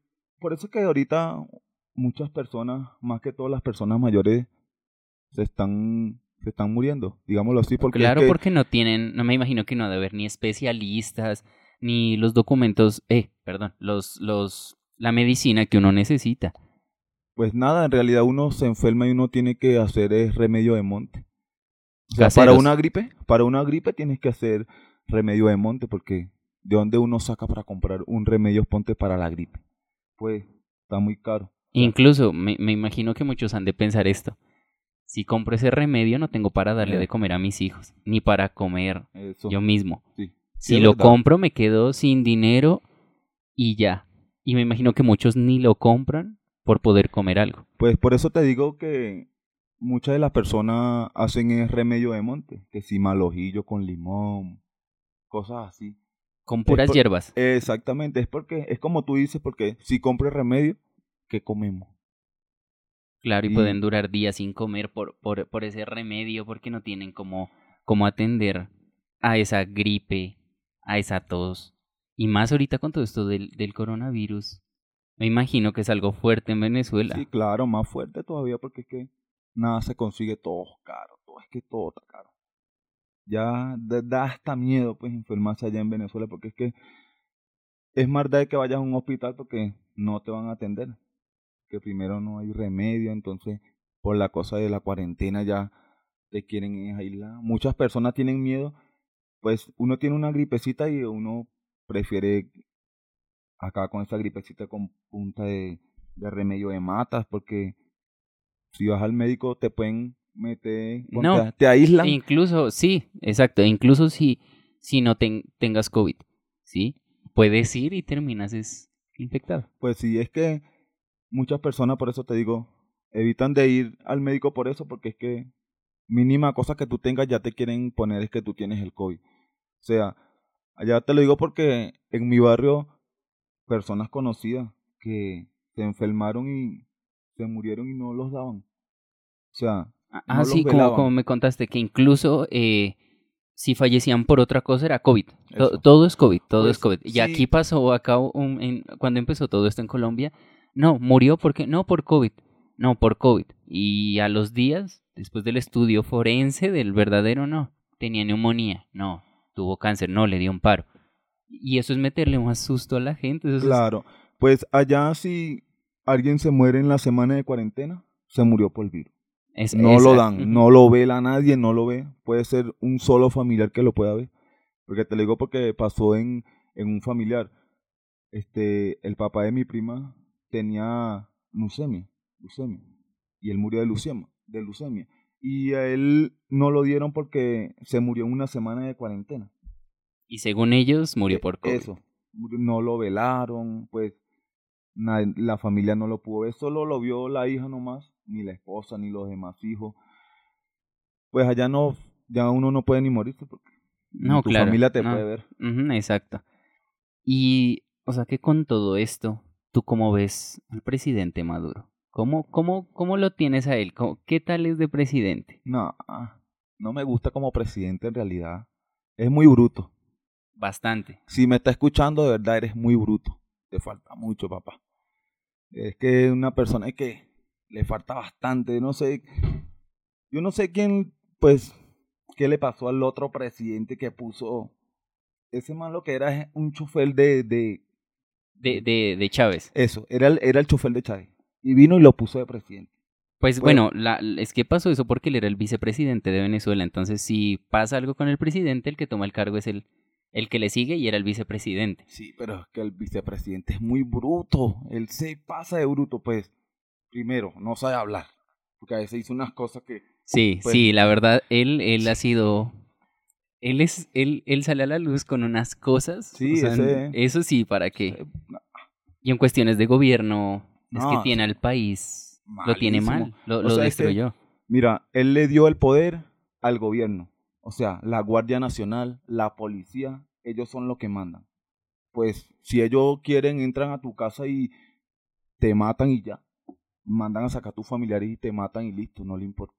por eso es que ahorita muchas personas, más que todas las personas mayores, se están se están muriendo, digámoslo así. Porque claro, porque no tienen, no me imagino que no ha de haber ni especialistas, ni los documentos, eh, perdón, los, los, la medicina que uno necesita. Pues nada, en realidad uno se enferma y uno tiene que hacer es remedio de monte. O sea, para una gripe, para una gripe tienes que hacer remedio de monte, porque ¿de dónde uno saca para comprar un remedio ponte para la gripe? Pues está muy caro. Incluso me, me imagino que muchos han de pensar esto si compro ese remedio no tengo para darle de comer a mis hijos, ni para comer yo mismo. si lo compro me quedo sin dinero y ya. Y me imagino que muchos ni lo compran por poder comer algo. Pues por eso te digo que muchas de las personas hacen el remedio de monte, que si malojillo con limón, cosas así. Con puras hierbas. Exactamente, es porque es como tú dices, porque si compro remedio, ¿qué comemos? Claro, y, pueden durar días sin comer por, por, por ese remedio porque no tienen como, como atender a esa gripe, a esa tos. Y más ahorita con todo esto del, del coronavirus. Me imagino que es algo fuerte en Venezuela. Sí, claro, más fuerte todavía porque es que nada se consigue todo caro, todo es que todo está caro. Ya da hasta miedo pues enfermarse allá en Venezuela porque es que es más de que vayas a un hospital porque no te van a atender que primero no hay remedio, entonces por la cosa de la cuarentena ya te quieren aislar. Muchas personas tienen miedo, pues uno tiene una gripecita y uno prefiere acá con esta gripecita con punta de, de remedio de matas, porque si vas al médico te pueden mete, No. te, aíslan. Incluso, sí, exacto. Incluso si, si no ten- tengas COVID, ¿sí? Puedes ir y terminas es infectado. Pues sí, es que muchas personas, por eso te digo, evitan de ir al médico por eso, porque es que mínima cosa que tú tengas ya te quieren poner es que tú tienes el COVID. O sea, allá te lo digo porque en mi barrio, personas conocidas que se enfermaron y se murieron y no los daban. O sea, Ah, No ah, sí, como, como me contaste, que incluso eh, si fallecían por otra cosa era COVID. To- todo es COVID, todo Pues, es COVID. Y sí. aquí pasó, acá, un- en- cuando empezó todo esto en Colombia, no, murió porque, no por COVID, no por COVID. Y a los días, después del estudio forense del verdadero, no, tenía neumonía, no, tuvo cáncer, no, le dio un paro. Y eso es meterle más susto a la gente. eso es- claro. Pues allá si alguien se muere en la semana de cuarentena, se murió por el virus. Es- No lo dan, no lo vela nadie, no lo ve. Puede ser un solo familiar que lo pueda ver. Porque te lo digo porque pasó en, en un familiar. Este, el papá de mi prima tenía leucemia, leucemia, y él murió de leucemia, de leucemia. Y a él no lo dieron porque se murió en una semana de cuarentena. Y según ellos, murió Eh, por COVID. Eso, no lo velaron, pues la familia no lo pudo ver, solo lo vio la hija nomás, ni la esposa, ni los demás hijos. Pues allá no, ya uno no puede ni morirse porque No, tu claro. familia te no. puede ver. Ujú, exacto. Y, o sea, que con todo esto, ¿tú cómo ves al presidente Maduro? ¿Cómo, cómo, cómo lo tienes a él? ¿Cómo- ¿Qué tal es de presidente? No, no me gusta como presidente en realidad. Es muy bruto. Bastante. Si me está escuchando, de verdad eres muy bruto. Te falta mucho, papá. Es que una persona que le falta bastante. No sé. Yo no sé quién, pues, qué le pasó al otro presidente que puso. Ese man lo que era un chofer de. de De, de, de Chávez. eso, era el, era el chofer de Chávez. Y vino y lo puso de presidente. Pues Bueno. bueno, la, es que pasó eso porque él era el vicepresidente de Venezuela. Entonces, si pasa algo con el presidente, el que toma el cargo es el, el que le sigue y era el vicepresidente. Sí, pero es que el vicepresidente es muy bruto. Él se pasa de bruto, pues. Primero, no sabe hablar. Porque a veces hizo unas cosas que. Sí, Pues- sí, la verdad, él, él ha sido. Él es, él, él sale a la luz con unas cosas. Sí, o sea, ese- Eso sí, ¿para qué? eh, Y en cuestiones de gobierno, es No, que tiene al país, lo tiene mal, lo, sea, destruyó. Mira, él le dio el poder al gobierno. O sea, la Guardia Nacional, la policía, ellos son los que mandan. Pues si ellos quieren, entran a tu casa y te matan y ya. Mandan a sacar a tus familiares y te matan y listo, no le importa.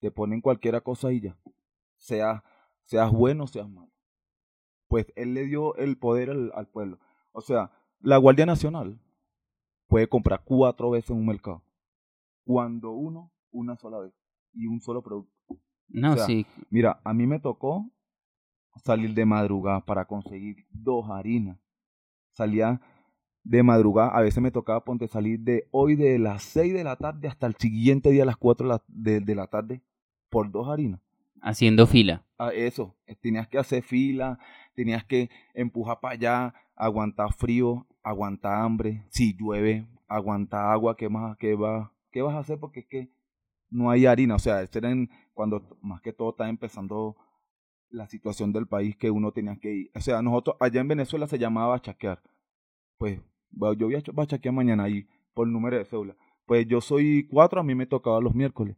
Te ponen cualquier cosa y ya. Sea, seas bueno o seas malo. Pues él le dio el poder al, al pueblo. O sea, la Guardia Nacional puede comprar cuatro veces en un mercado. Cuando uno, una sola vez. Y un solo producto. No, o sea, sí, Mira, a mí me tocó salir de madrugada para conseguir dos harinas. Salía de madrugada, a veces me tocaba ponte salir de hoy de las 6 de la tarde hasta el siguiente día a las 4 de la, de, la tarde por dos harinas. haciendo fila. A eso, eh, tenías que hacer fila, tenías que empujar para allá, aguantar frío, aguantar hambre, si llueve, aguantar agua, ¿qué más, qué va, qué vas a hacer? Porque es que no hay harina, o sea, este era en- cuando más que todo estaba empezando la situación del país que uno tenía que ir. O sea, nosotros allá en Venezuela se llamaba bachaquear. Pues yo voy a ch- bachaquear mañana ahí por número de cédula. Pues yo soy cuatro, a mí me tocaba los miércoles.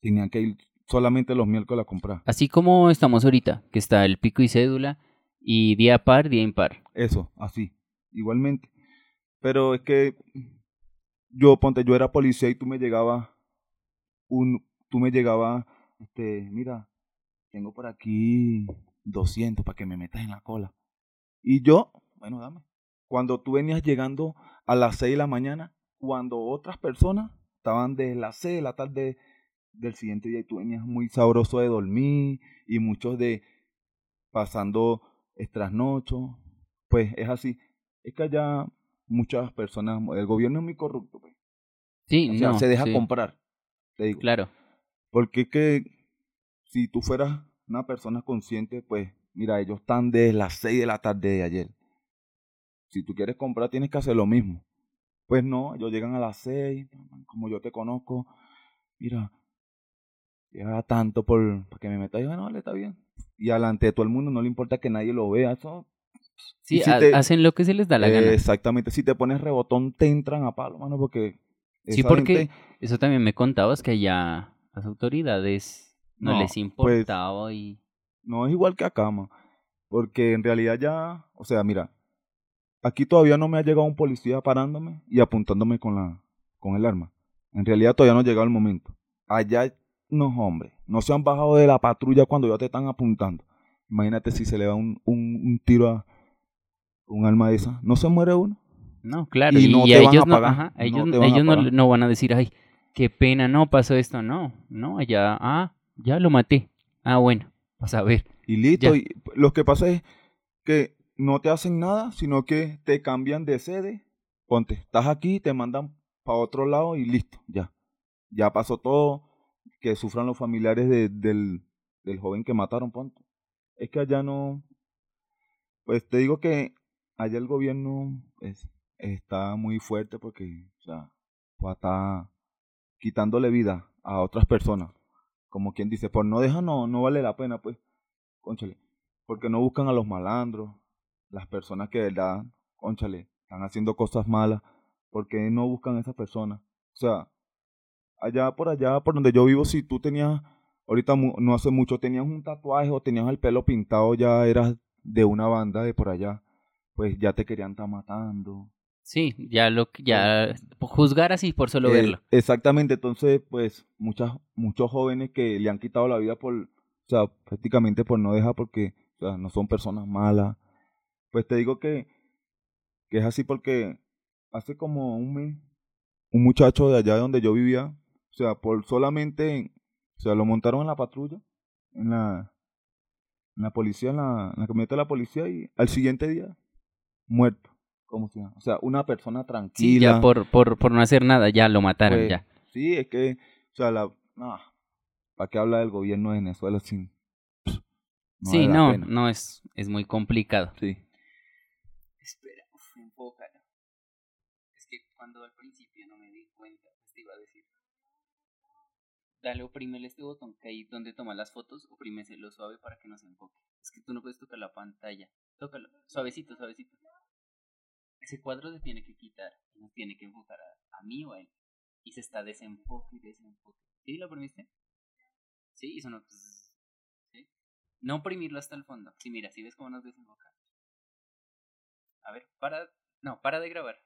Tenían que ir solamente los miércoles a comprar. Así como estamos ahorita, que está el pico y cédula, y día par, día impar. Eso, así, igualmente. Pero es que yo, ponte, yo era policía y tú me llegaba un, tú me llegaba, este, mira, tengo por aquí 200 para que me metas en la cola. Y yo, bueno, dame. Cuando tú venías llegando a las 6 de la mañana, cuando otras personas estaban desde las 6 de la tarde del siguiente día y tú venías muy sabroso de dormir y muchos de pasando trasnocho, pues es así. Es que allá muchas personas, el gobierno es muy corrupto, pues. Sí, O sea, no, se deja sí, comprar, te digo. Claro. Porque es que si tú fueras una persona consciente, pues mira, ellos están desde las 6 de la tarde de ayer. Si tú quieres comprar, tienes que hacer lo mismo. Pues no, ellos llegan a las 6, como yo te conozco, mira, ya tanto por, que me meta. Y yo, no, le está bien. Y alante de todo el mundo, no le importa que nadie lo vea. Eso, sí, hacen lo que se les da la gana. Exactamente. Si te pones rebotón, te entran a palo, mano, porque. Sí, porque eso también me contabas que ya las autoridades no, les pues, importaba y. No es igual que acá, man. Porque en realidad ya, o sea, mira, aquí todavía no me ha llegado un policía parándome y apuntándome con la con el arma. En realidad todavía no ha llegado el momento. Allá no, hombre, no se han bajado de la patrulla cuando ya te están apuntando. Imagínate si se le da un, un, tiro a un alma de esa. ¿No se muere uno? No, claro. Y, ellos, no, ellos, no, no, van a decir, ay, qué pena, no pasó esto. No, no, ya, ah, ya lo maté. Ah, bueno, vas a ver. Y listo. Y lo que pasa es que no te hacen nada, sino que te cambian de sede. Ponte, estás aquí, te mandan para otro lado y listo, ya. Ya pasó todo que sufran los familiares de, del, del joven que mataron, ponte. Es que allá no, pues te digo que allá el gobierno es, está muy fuerte porque, o sea, pues está quitándole vida a otras personas. Como quien dice, por no deja, no, no vale la pena, pues, conchale. Porque no buscan a los malandros, las personas que de verdad, conchale, están haciendo cosas malas. porque no buscan a esas personas? O sea, allá por allá, por donde yo vivo, si tú tenías, ahorita no hace mucho, tenías un tatuaje o tenías el pelo pintado, ya eras de una banda de por allá, pues ya te querían estar matando. Sí, ya lo ya juzgar así por solo eh, verlo. Exactamente, entonces pues muchas muchos jóvenes que le han quitado la vida por o sea, prácticamente por no dejar porque o sea, no son personas malas. Pues te digo que que es así porque hace como un mes un muchacho de allá donde yo vivía o sea, por solamente, o sea, lo montaron en la patrulla, en la, en la policía, en la, en la camioneta de la policía y al siguiente día, muerto. ¿Cómo se llama? O sea, una persona tranquila. Sí, ya por, por, por no hacer nada, ya lo mataron, pues, ya. Sí, es que, o sea, la, no, ¿para qué habla del gobierno de Venezuela sin... sí, no, no, es, es muy complicado. Sí. Espera, enfócalo. Es que cuando al principio no me di cuenta, pues te iba a decir dale, oprímele este botón que ahí donde toma las fotos, oprímeselo suave para que no se enfoque. Es que tú no puedes tocar la pantalla. Tócalo, suavecito, suavecito. Ese cuadro se tiene que quitar, no tiene que enfocar a, mí o a él. Y se está desenfoque y desenfoque. ¿Sí lo oprimiste? Sí, eso no. ¿Sí? No oprimirlo hasta el fondo. Sí, mira, si ves cómo nos desenfoca. A ver, para. No, para de grabar.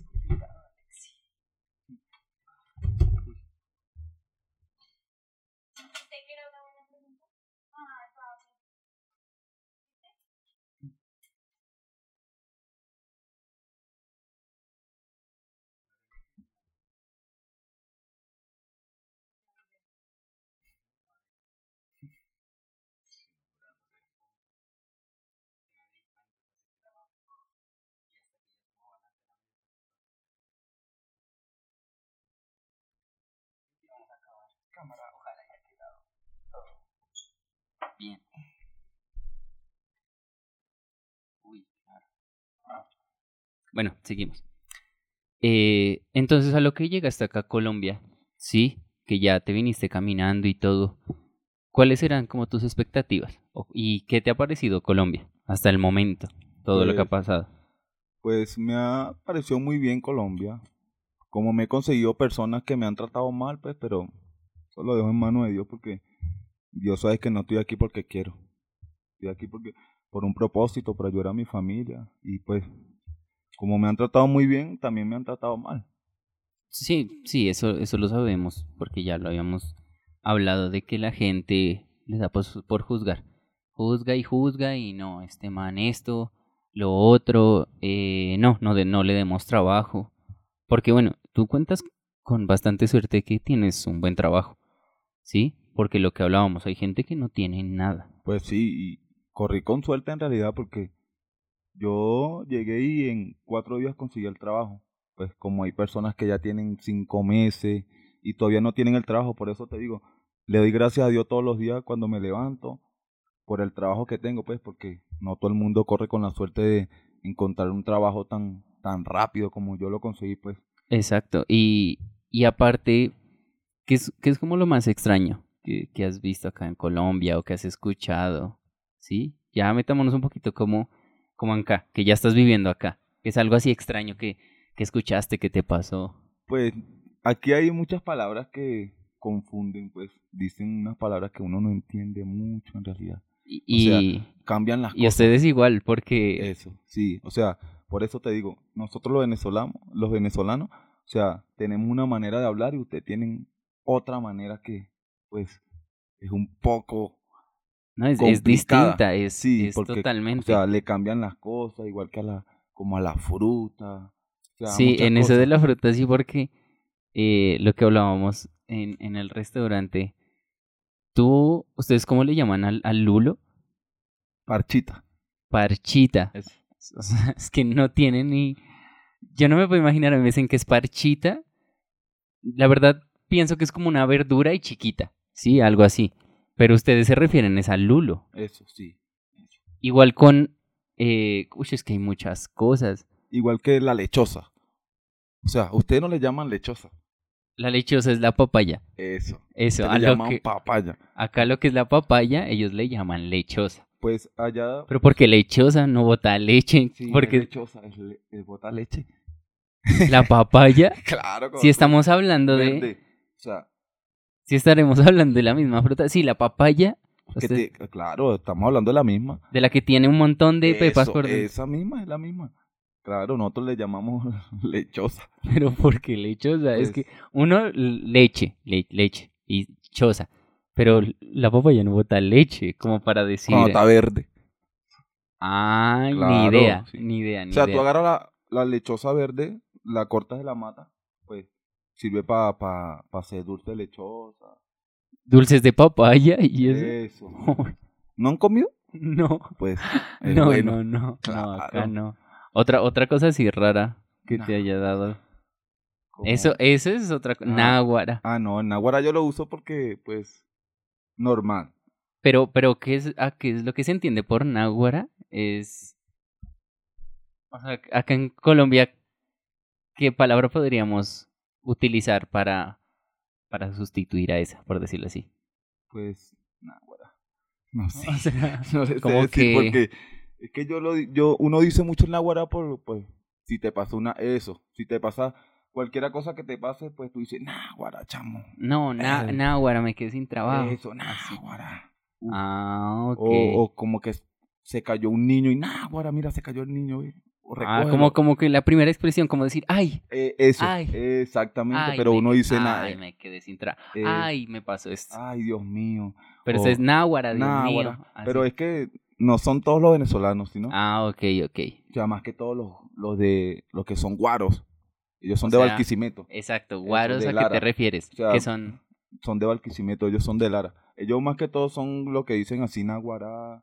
Bueno, seguimos. Eh, entonces, a lo que llega hasta acá Colombia, sí, que ya te viniste caminando y todo, ¿cuáles eran como tus expectativas? ¿Y qué te ha parecido Colombia hasta el momento? Todo lo que ha pues, pasado. Pues me ha parecido muy bien Colombia. Como me he conseguido personas que me han tratado mal, pues, pero eso lo dejo en manos de Dios porque Dios sabe que no estoy aquí porque quiero. Estoy aquí porque por un propósito, para ayudar a mi familia. Y pues, como me han tratado muy bien, también me han tratado mal. Sí, sí, eso, eso lo sabemos, porque ya lo habíamos hablado de que la gente les da por, por juzgar. Juzga y juzga y no, este man esto, lo otro, eh, no, no, de, no le demos trabajo. Porque bueno, tú cuentas con bastante suerte que tienes un buen trabajo. ¿sí? Porque lo que hablábamos, hay gente que no tiene nada. Pues sí, y corrí con suerte en realidad porque yo llegué y en cuatro días conseguí el trabajo. Pues como hay personas que ya tienen cinco meses y todavía no tienen el trabajo, por eso te digo, le doy gracias a Dios todos los días cuando me levanto por el trabajo que tengo, pues porque no todo el mundo corre con la suerte de encontrar un trabajo tan tan rápido como yo lo conseguí, pues. Exacto. Y, y aparte, ¿qué es, es como lo más extraño que, que has visto acá en Colombia o que has escuchado? ¿Sí? Ya metámonos un poquito como, como acá, que ya estás viviendo acá. que Es algo así extraño que, que escuchaste, que te pasó. Pues aquí hay muchas palabras que confunden, pues dicen unas palabras que uno no entiende mucho en realidad. Y, O sea, y- Cambian las y cosas. ustedes igual, porque Eso, sí, o sea, por eso te digo, nosotros los venezolanos, los venezolanos, o sea, tenemos una manera de hablar y ustedes tienen otra manera que, pues, es un poco, no es, distinta, es, sí, es porque, totalmente. o sea, le cambian las cosas, igual que a la, como a la fruta. o sea, sí, en eso de la fruta sí, porque eh, lo que hablábamos en, en el restaurante, tú, ¿ustedes cómo le llaman al, al lulo? Parchita. Parchita. Eso. O sea, es que no tiene ni... Yo no me puedo imaginar, a mí me dicen que es parchita. La verdad, pienso que es como una verdura y chiquita, sí, algo así. Pero ustedes se refieren es al lulo. Eso, sí. Igual con... Eh, uy, es que hay muchas cosas. Igual que la lechosa. O sea, ustedes no le llaman lechosa. La lechosa es la papaya. Eso. Eso, a le lo llaman que, papaya. acá lo que es la papaya, ellos le llaman lechosa. Pues allá Pero porque lechosa no bota leche, Sí, es porque lechosa, es, le- es bota leche. la papaya, Claro. si estamos hablando de, verde. O sea, si estaremos hablando de la misma fruta, sí, la papaya, que usted- te- claro, estamos hablando de la misma. de la que tiene un montón de pepas por dentro. Esa misma es la misma. Claro, nosotros le llamamos lechosa. Pero porque lechosa, es Pues- que uno leche, le- leche y choza, pero la papaya no bota leche, como para decir, Cuando está verde. ay, ni Claro, idea, sí. ni idea, ni O sea, idea. tú agarras la, la lechosa verde, la cortas de la mata, sirve para pa, pa hacer dulce de lechosa. Dulces de papaya y eso. Eso. ¿No han comido? no. Pues es no, bueno. no, no, no, acá no. Otra, otra cosa así rara que te haya dado. Eso, eso es otra cosa. Ah. Náguara. Ah, no, en Naguara yo lo uso porque, pues, normal. Pero, pero ¿qué es, ah, qué es lo que se entiende por náguara? Es. O sea, acá en Colombia, ¿qué palabra podríamos utilizar para, para sustituir a esa, por decirlo así? Pues, Naguara. No sé. O sea, No sé como que- porque es que yo lo yo uno dice mucho en Naguará por pues si te pasa una eso, si te pasa cualquier cosa que te pase, pues tú dices Naguará, chamo. no, na- Eh. me quedé sin trabajo. Eso. Uf. Ah, ok. O, o como que se cayó un niño y Naguará, mira, se cayó el niño. eh, Ah, como, como que la primera expresión, como decir, ¡ay! Eh, eso, Ay. exactamente, Ay, pero me uno dice nada. Ay, me quedé sin trabajo. eh, Ay, me pasó esto. Ay, Dios mío. Pero eso es náhuara, Dios Náguara. mío. Así. Pero es que no son todos los venezolanos, sino Ah, ok, ok. o sea, más que todos los, los de los que son guaros. Ellos son O de sea, Barquisimeto. Exacto. ¿Guaros a qué te refieres? O sea, que son... Son de Barquisimeto, ellos son de Lara. Ellos más que todos son lo que dicen así Naguará.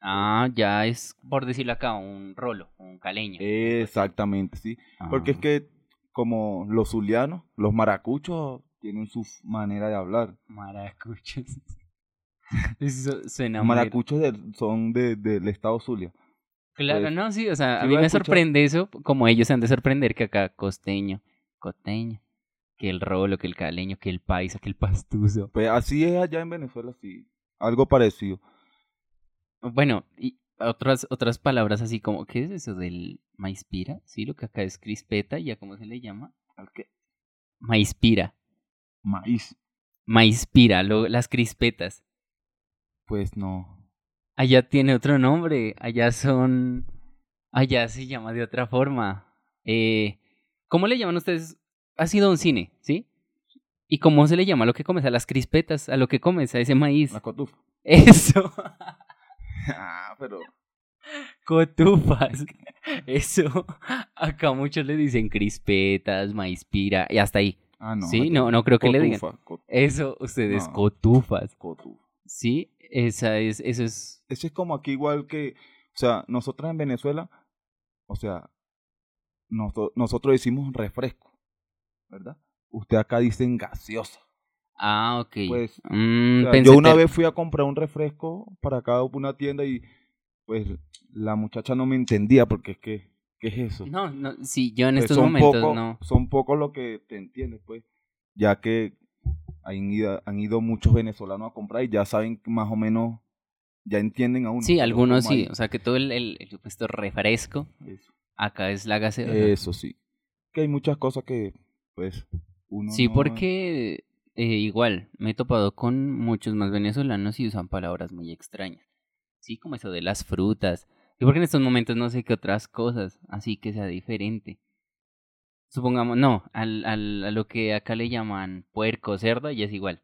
Ah, ya es, por decirlo acá, un rolo, un caleño. Exactamente, sí. Ah. Porque es que como los zulianos, los maracuchos tienen su manera de hablar. Maracuchos. Eso suena maracuchos son de- del estado Zulia. Claro, pues, no, sí, o sea, a mí me escuchar- sorprende eso, como ellos se han de sorprender que acá costeño, costeño, que el rolo, que el caleño, que el paisa, que el pastuso. Pues así es allá en Venezuela, sí. Algo parecido. Bueno, y otras otras palabras así como, ¿qué es eso del maízpira? Sí, lo que acá es crispeta, ¿ya cómo se le llama? ¿Al qué? Maízpira. Maíz. Maízpira, lo, las crispetas. Pues no. Allá tiene otro nombre, allá son, allá se llama de otra forma. Eh, ¿Cómo le llaman ustedes? Ha sido un cine, ¿sí? ¿Y cómo se le llama a lo que comes? A las crispetas, a lo que comes, a ese maíz. La cotufa. Eso, ah, pero. cotufas. Eso, acá muchos le dicen crispetas, maíz pira, y hasta ahí. Ah, no. sí, no, no creo que le digan. Cotufa, co- Eso, ustedes, No. cotufas. cotufa. Sí, esa es, eso es, Eso es como aquí igual que, o sea, nosotros en Venezuela, o sea, noso- nosotros decimos refresco, ¿verdad? Usted acá dicen gaseosa. Ah, ok. Pues, Mm, O sea, pensé yo una vez fui a comprar un refresco para acá una tienda y pues la muchacha no me entendía porque es que ¿Qué es eso? No, no, sí, yo en Pues estos son momentos poco- no. Son pocos lo que te entiendes, pues. Ya que han ido, han ido muchos venezolanos a comprar y ya saben más o menos, ya entienden a uno. Sí, algunos sí. hay- O sea, que todo el, el, refresco Eso, acá es la gaseosa. eso sí. Que hay muchas cosas que, pues, uno Sí, no- porque eh, igual me he topado con muchos más venezolanos y usan palabras muy extrañas. Sí, como eso de las frutas. Y porque en estos momentos no sé qué otras cosas, así que sea diferente. Supongamos, no, al, al, a lo que acá le llaman puerco, cerdo, ya es igual.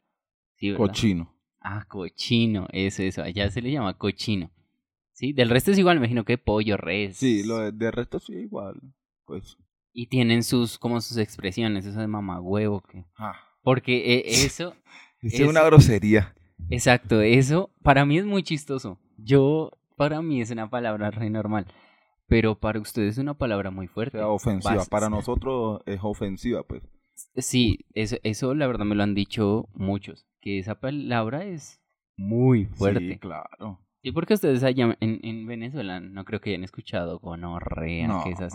Sí, ¿verdad? Cochino. Ah, cochino, eso, eso, allá se le llama cochino. Sí, del resto es igual, me imagino que pollo, res. Sí, lo de, de resto sí igual. Pues, Y tienen sus, como sus expresiones, eso de mamá huevo, que... ah, Porque eh, eso, es una grosería. exacto, eso para mí es muy chistoso. Yo, para mí es una palabra re normal, pero para ustedes es una palabra muy O fuerte. sea, ofensiva. Para nosotros es ofensiva, pues. Sí, eso, eso la verdad me lo han dicho muchos, que esa palabra es muy fuerte. Sí, claro. Sí, porque ustedes allá en, en Venezuela no creo que hayan escuchado gonorrea, No. que esas...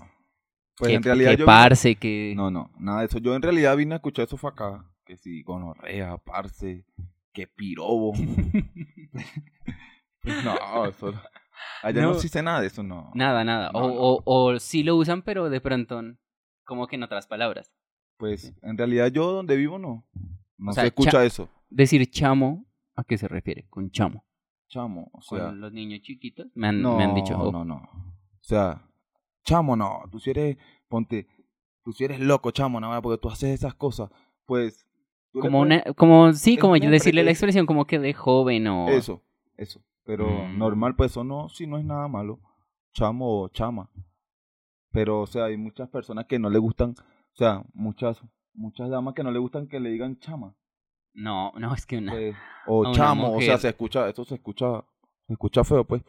Pues que, en realidad que yo... parce, que... No, no, nada de eso. Yo en realidad vine a escuchar eso fue acá. Que si gonorrea, parce, que pirobo. Pues no, eso... Allá no, No. existe nada de eso, no. Nada, nada. No, o, no. O, o sí lo usan, pero de pronto como que en otras palabras. Pues en realidad yo donde vivo no. No O sea, se escucha cha- eso. Decir chamo, ¿a qué se refiere? Con chamo. Chamo, o sea... Con los niños chiquitos. Me han, No, me han dicho. oh, no, no. O sea, chamo, no. Tú si eres, ponte, tú si eres loco, chamo, no, porque tú haces esas cosas. Pues... Como una, como, sí, es como una decirle la expresión como que de joven o... Eso, eso. Pero Mm. normal, pues eso no, sí no es nada malo. Chamo o chama. Pero, o sea, hay muchas personas que no le gustan, o sea, muchas, muchas damas que no le gustan que le digan chama. No, no, es que una... pues, a o una chamo, o sea, se escucha, eso se escucha, se escucha feo, pues.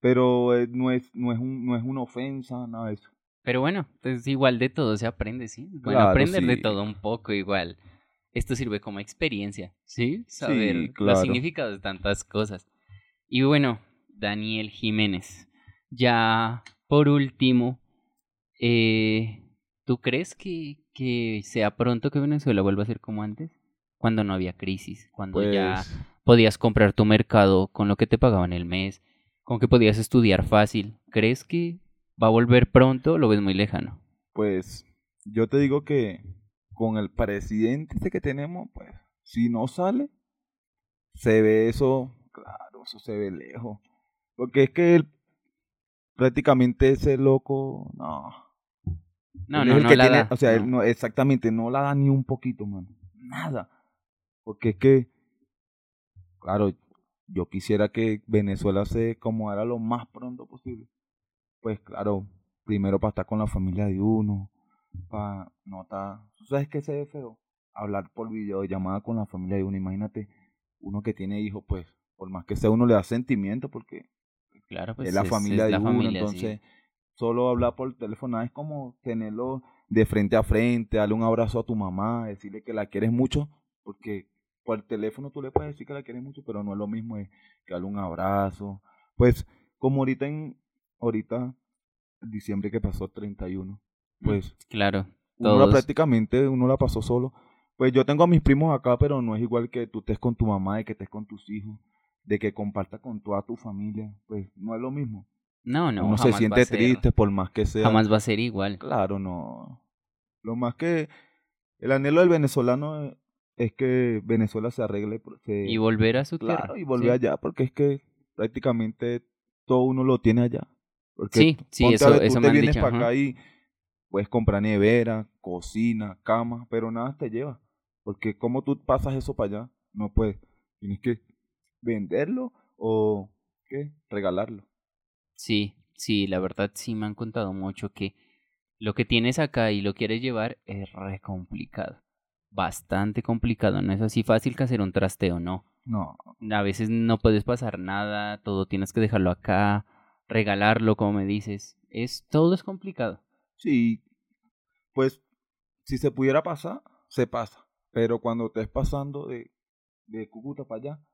Pero eh, no es, no es un, no es una ofensa, nada de eso. Pero bueno, pues igual de todo se aprende, ¿sí? Bueno, Claro, aprender de todo un poco igual. Esto sirve como experiencia, ¿sí? Saber los claro. significados de tantas cosas. Y bueno, Daniel Jiménez. Ya por último, eh, ¿tú crees que, que sea pronto que Venezuela vuelva a ser como antes? Cuando no había crisis, cuando ya Pues, podías comprar tu mercado con lo que te pagaban el mes, con que podías estudiar fácil. ¿Crees que va a volver pronto o lo ves muy lejano? pues, yo te digo que con el presidente este que tenemos, pues, si no sale, se ve eso, claro, eso se ve lejos. Porque es que él, prácticamente ese loco, no. No, Él no, es el no que la tiene- da, O sea, no. él no, exactamente, no la da ni un poquito, man. Nada. Porque es que, claro, yo quisiera que Venezuela se acomodara lo más pronto posible. Pues claro, primero para estar con la familia de uno, para no estar... ¿Tú sabes qué se ve feo? Hablar por videollamada con la familia de uno. Imagínate, uno que tiene hijos, pues, por más que sea uno le da sentimiento, porque Claro, pues es la familia de la uno, familia, sí. entonces solo hablar por teléfono es como tenerlo de frente a frente, darle un abrazo a tu mamá, decirle que la quieres mucho, porque por teléfono tú le puedes decir que la quieres mucho, pero no es lo mismo de que darle un abrazo. Pues como ahorita en ahorita diciembre que pasó 31, pues Claro, uno la todos. prácticamente uno la pasó solo. Pues yo tengo a mis primos acá, pero no es igual que tú estés con tu mamá, de que estés con tus hijos, de que compartas con toda tu familia, pues no es lo mismo. No, no, uno se jamás siente ser- triste por más que sea. Jamás va a ser igual. Claro, no. Lo más que el anhelo del venezolano es- es que Venezuela se arregle, se- Y volver a su tierra. claro, y volver sí. allá, porque es que prácticamente todo uno lo tiene allá. Porque Sí, sí, a eso- ver, tú eso te me han vienes dicho, para acá y puedes comprar nevera, cocina, cama, pero nada te lleva. Porque como tú pasas eso para allá, no puedes. Tienes que venderlo o ¿qué? regalarlo. Sí, sí, la verdad sí me han contado mucho que lo que tienes acá y lo quieres llevar es re complicado. Bastante complicado, no es así fácil que hacer un trasteo, no. No, A veces no puedes pasar nada, todo tienes que dejarlo acá, regalarlo, como me dices. Es todo es complicado. Sí, pues si se pudiera pasar, se pasa. Pero cuando estés pasando de, de Cúcuta para allá,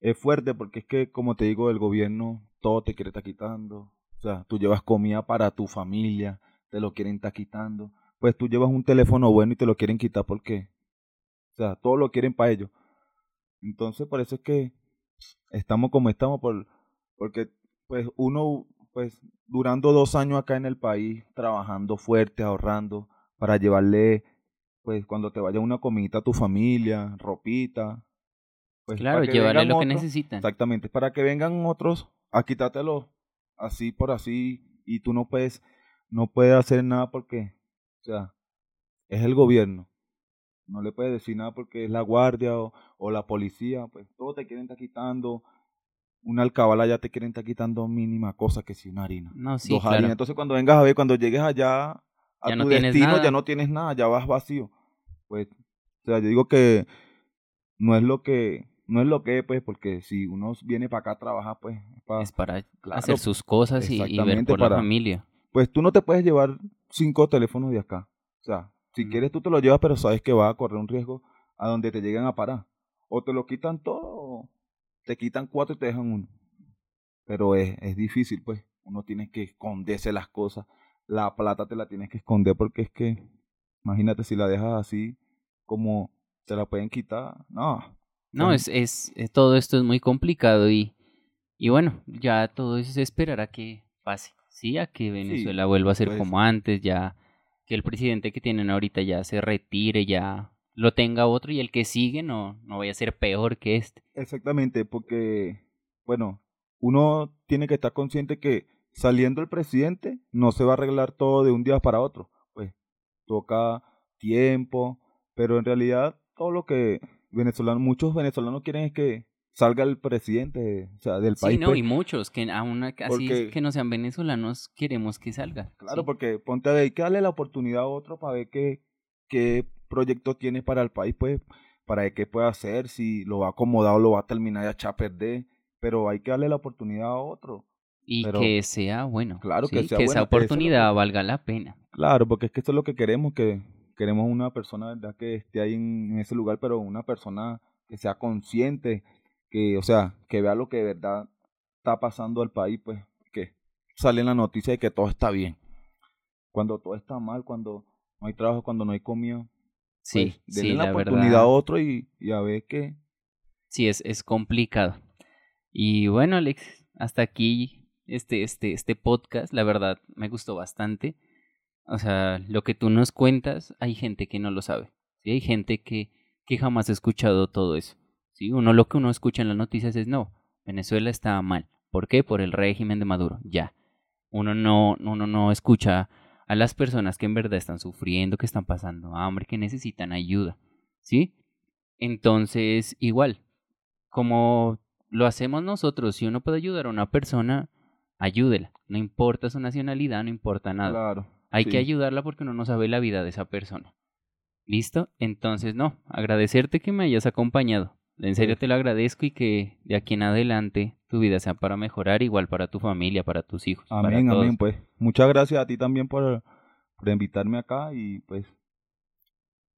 es fuerte porque es que, como te digo, el gobierno todo te quiere estar quitando. O sea, tú llevas comida para tu familia, te lo quieren estar quitando. Pues tú llevas un teléfono bueno y te lo quieren quitar porque, o sea, todo lo quieren para ellos. Entonces, por eso es que estamos como estamos, por, porque pues uno, pues durando dos años acá en el país, trabajando fuerte, ahorrando, para llevarle, pues cuando te vaya una comidita a tu familia, ropita. Pues, claro, para que llevarle lo que necesitan. Exactamente, para que vengan otros a quitártelo así por así y tú no puedes, no puedes hacer nada porque, o sea, es el gobierno. No le puedes decir nada porque es la guardia o, o la policía, pues todo te quieren estar quitando. Una alcabala ya te quieren estar quitando mínima cosa que si una harina. No, sí, dos claro. harinas. Entonces cuando vengas a ver, cuando llegues allá a Ya tu no destino, nada. ya no tienes nada, ya vas vacío. Pues, o sea, yo digo que no es lo que, no es lo que es, pues, porque si uno viene para acá a trabajar, pues, es pa- Es para Claro, hacer sus cosas y, y ver por la para- familia. pues tú no te puedes llevar cinco teléfonos de acá. O sea, si Mm. quieres tú te lo llevas, pero sabes que vas a correr un riesgo a donde te lleguen a parar. O te lo quitan todo, te quitan cuatro y te dejan uno. Pero es, es difícil, pues. Uno tiene que esconderse las cosas. La plata te la tienes que esconder porque es que, imagínate si la dejas así, como te la pueden quitar. No. No, es, es, es- todo esto es muy complicado y, y bueno, ya todo eso se esperará que pase, ¿sí? A que Venezuela vuelva a ser pues. como antes, ya que el presidente que tienen ahorita ya se retire, ya lo tenga otro y el que sigue no, no vaya a ser peor que este. Exactamente, porque, bueno, uno tiene que estar consciente que saliendo el presidente no se va a arreglar todo de un día para otro. Pues toca tiempo, pero en realidad todo lo que venezolanos, muchos venezolanos quieren es que salga el presidente, o sea, del Sí, país. no, pues. y muchos que aún así Porque- que no sean venezolanos queremos que salga. Claro, sí. porque ponte a ver, hay que darle la oportunidad a otro para ver qué, qué proyecto tiene para el país, pues, para qué puede hacer, si lo va a acomodar o lo va a terminar y a echar a perder, pero hay que darle la oportunidad a otro. Y pero- que sea bueno. Claro, que sea esa bueno, que eso es lo oportunidad que- valga la pena. Claro, porque es que esto es lo que queremos, que queremos una persona, ¿verdad?, que esté ahí en, en ese lugar, pero una persona que sea consciente, que, o sea, que vea lo que de verdad está pasando al país, pues, que sale en la noticia de que todo está bien. Cuando todo está mal, cuando no hay trabajo, cuando no hay comida, Sí, pues, denle sí, la, la oportunidad verdad. a otro y, y a ver qué. Sí, es, es complicado. Y bueno, Alex, hasta aquí este, este, este podcast, la verdad, me gustó bastante. O sea, lo que tú nos cuentas, hay gente que no lo sabe. ¿sí? Hay gente que, que jamás ha escuchado todo eso. ¿sí? Uno lo que uno escucha en las noticias es, no, Venezuela está mal. ¿Por qué? Por el régimen de Maduro. Ya. Uno no, uno no escucha a las personas que en verdad están sufriendo, que están pasando hambre, que necesitan ayuda. ¿Sí? Entonces, igual, como lo hacemos nosotros, si uno puede ayudar a una persona, ayúdela. No importa su nacionalidad, no importa nada. Claro. Hay sí. que ayudarla porque uno no sabe la vida de esa persona. ¿Listo? Entonces, no, agradecerte que me hayas acompañado. En serio te lo agradezco y que de aquí en adelante tu vida sea para mejorar, igual para tu familia, para tus hijos. para Amén, todos. amén, pues. Muchas gracias a ti también por, por invitarme acá y pues,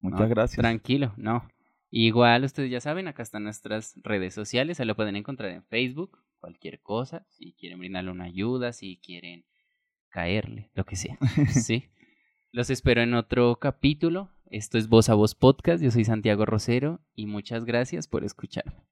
muchas No, gracias. Tranquilo, no. Igual ustedes ya saben, acá están nuestras redes sociales, ahí lo pueden encontrar en Facebook, cualquier cosa, si quieren brindarle una ayuda, si quieren caerle, lo que sea. sí. Los espero en otro capítulo. Esto es Voz a Voz Podcast. Yo soy Santiago Rosero y muchas gracias por escucharme.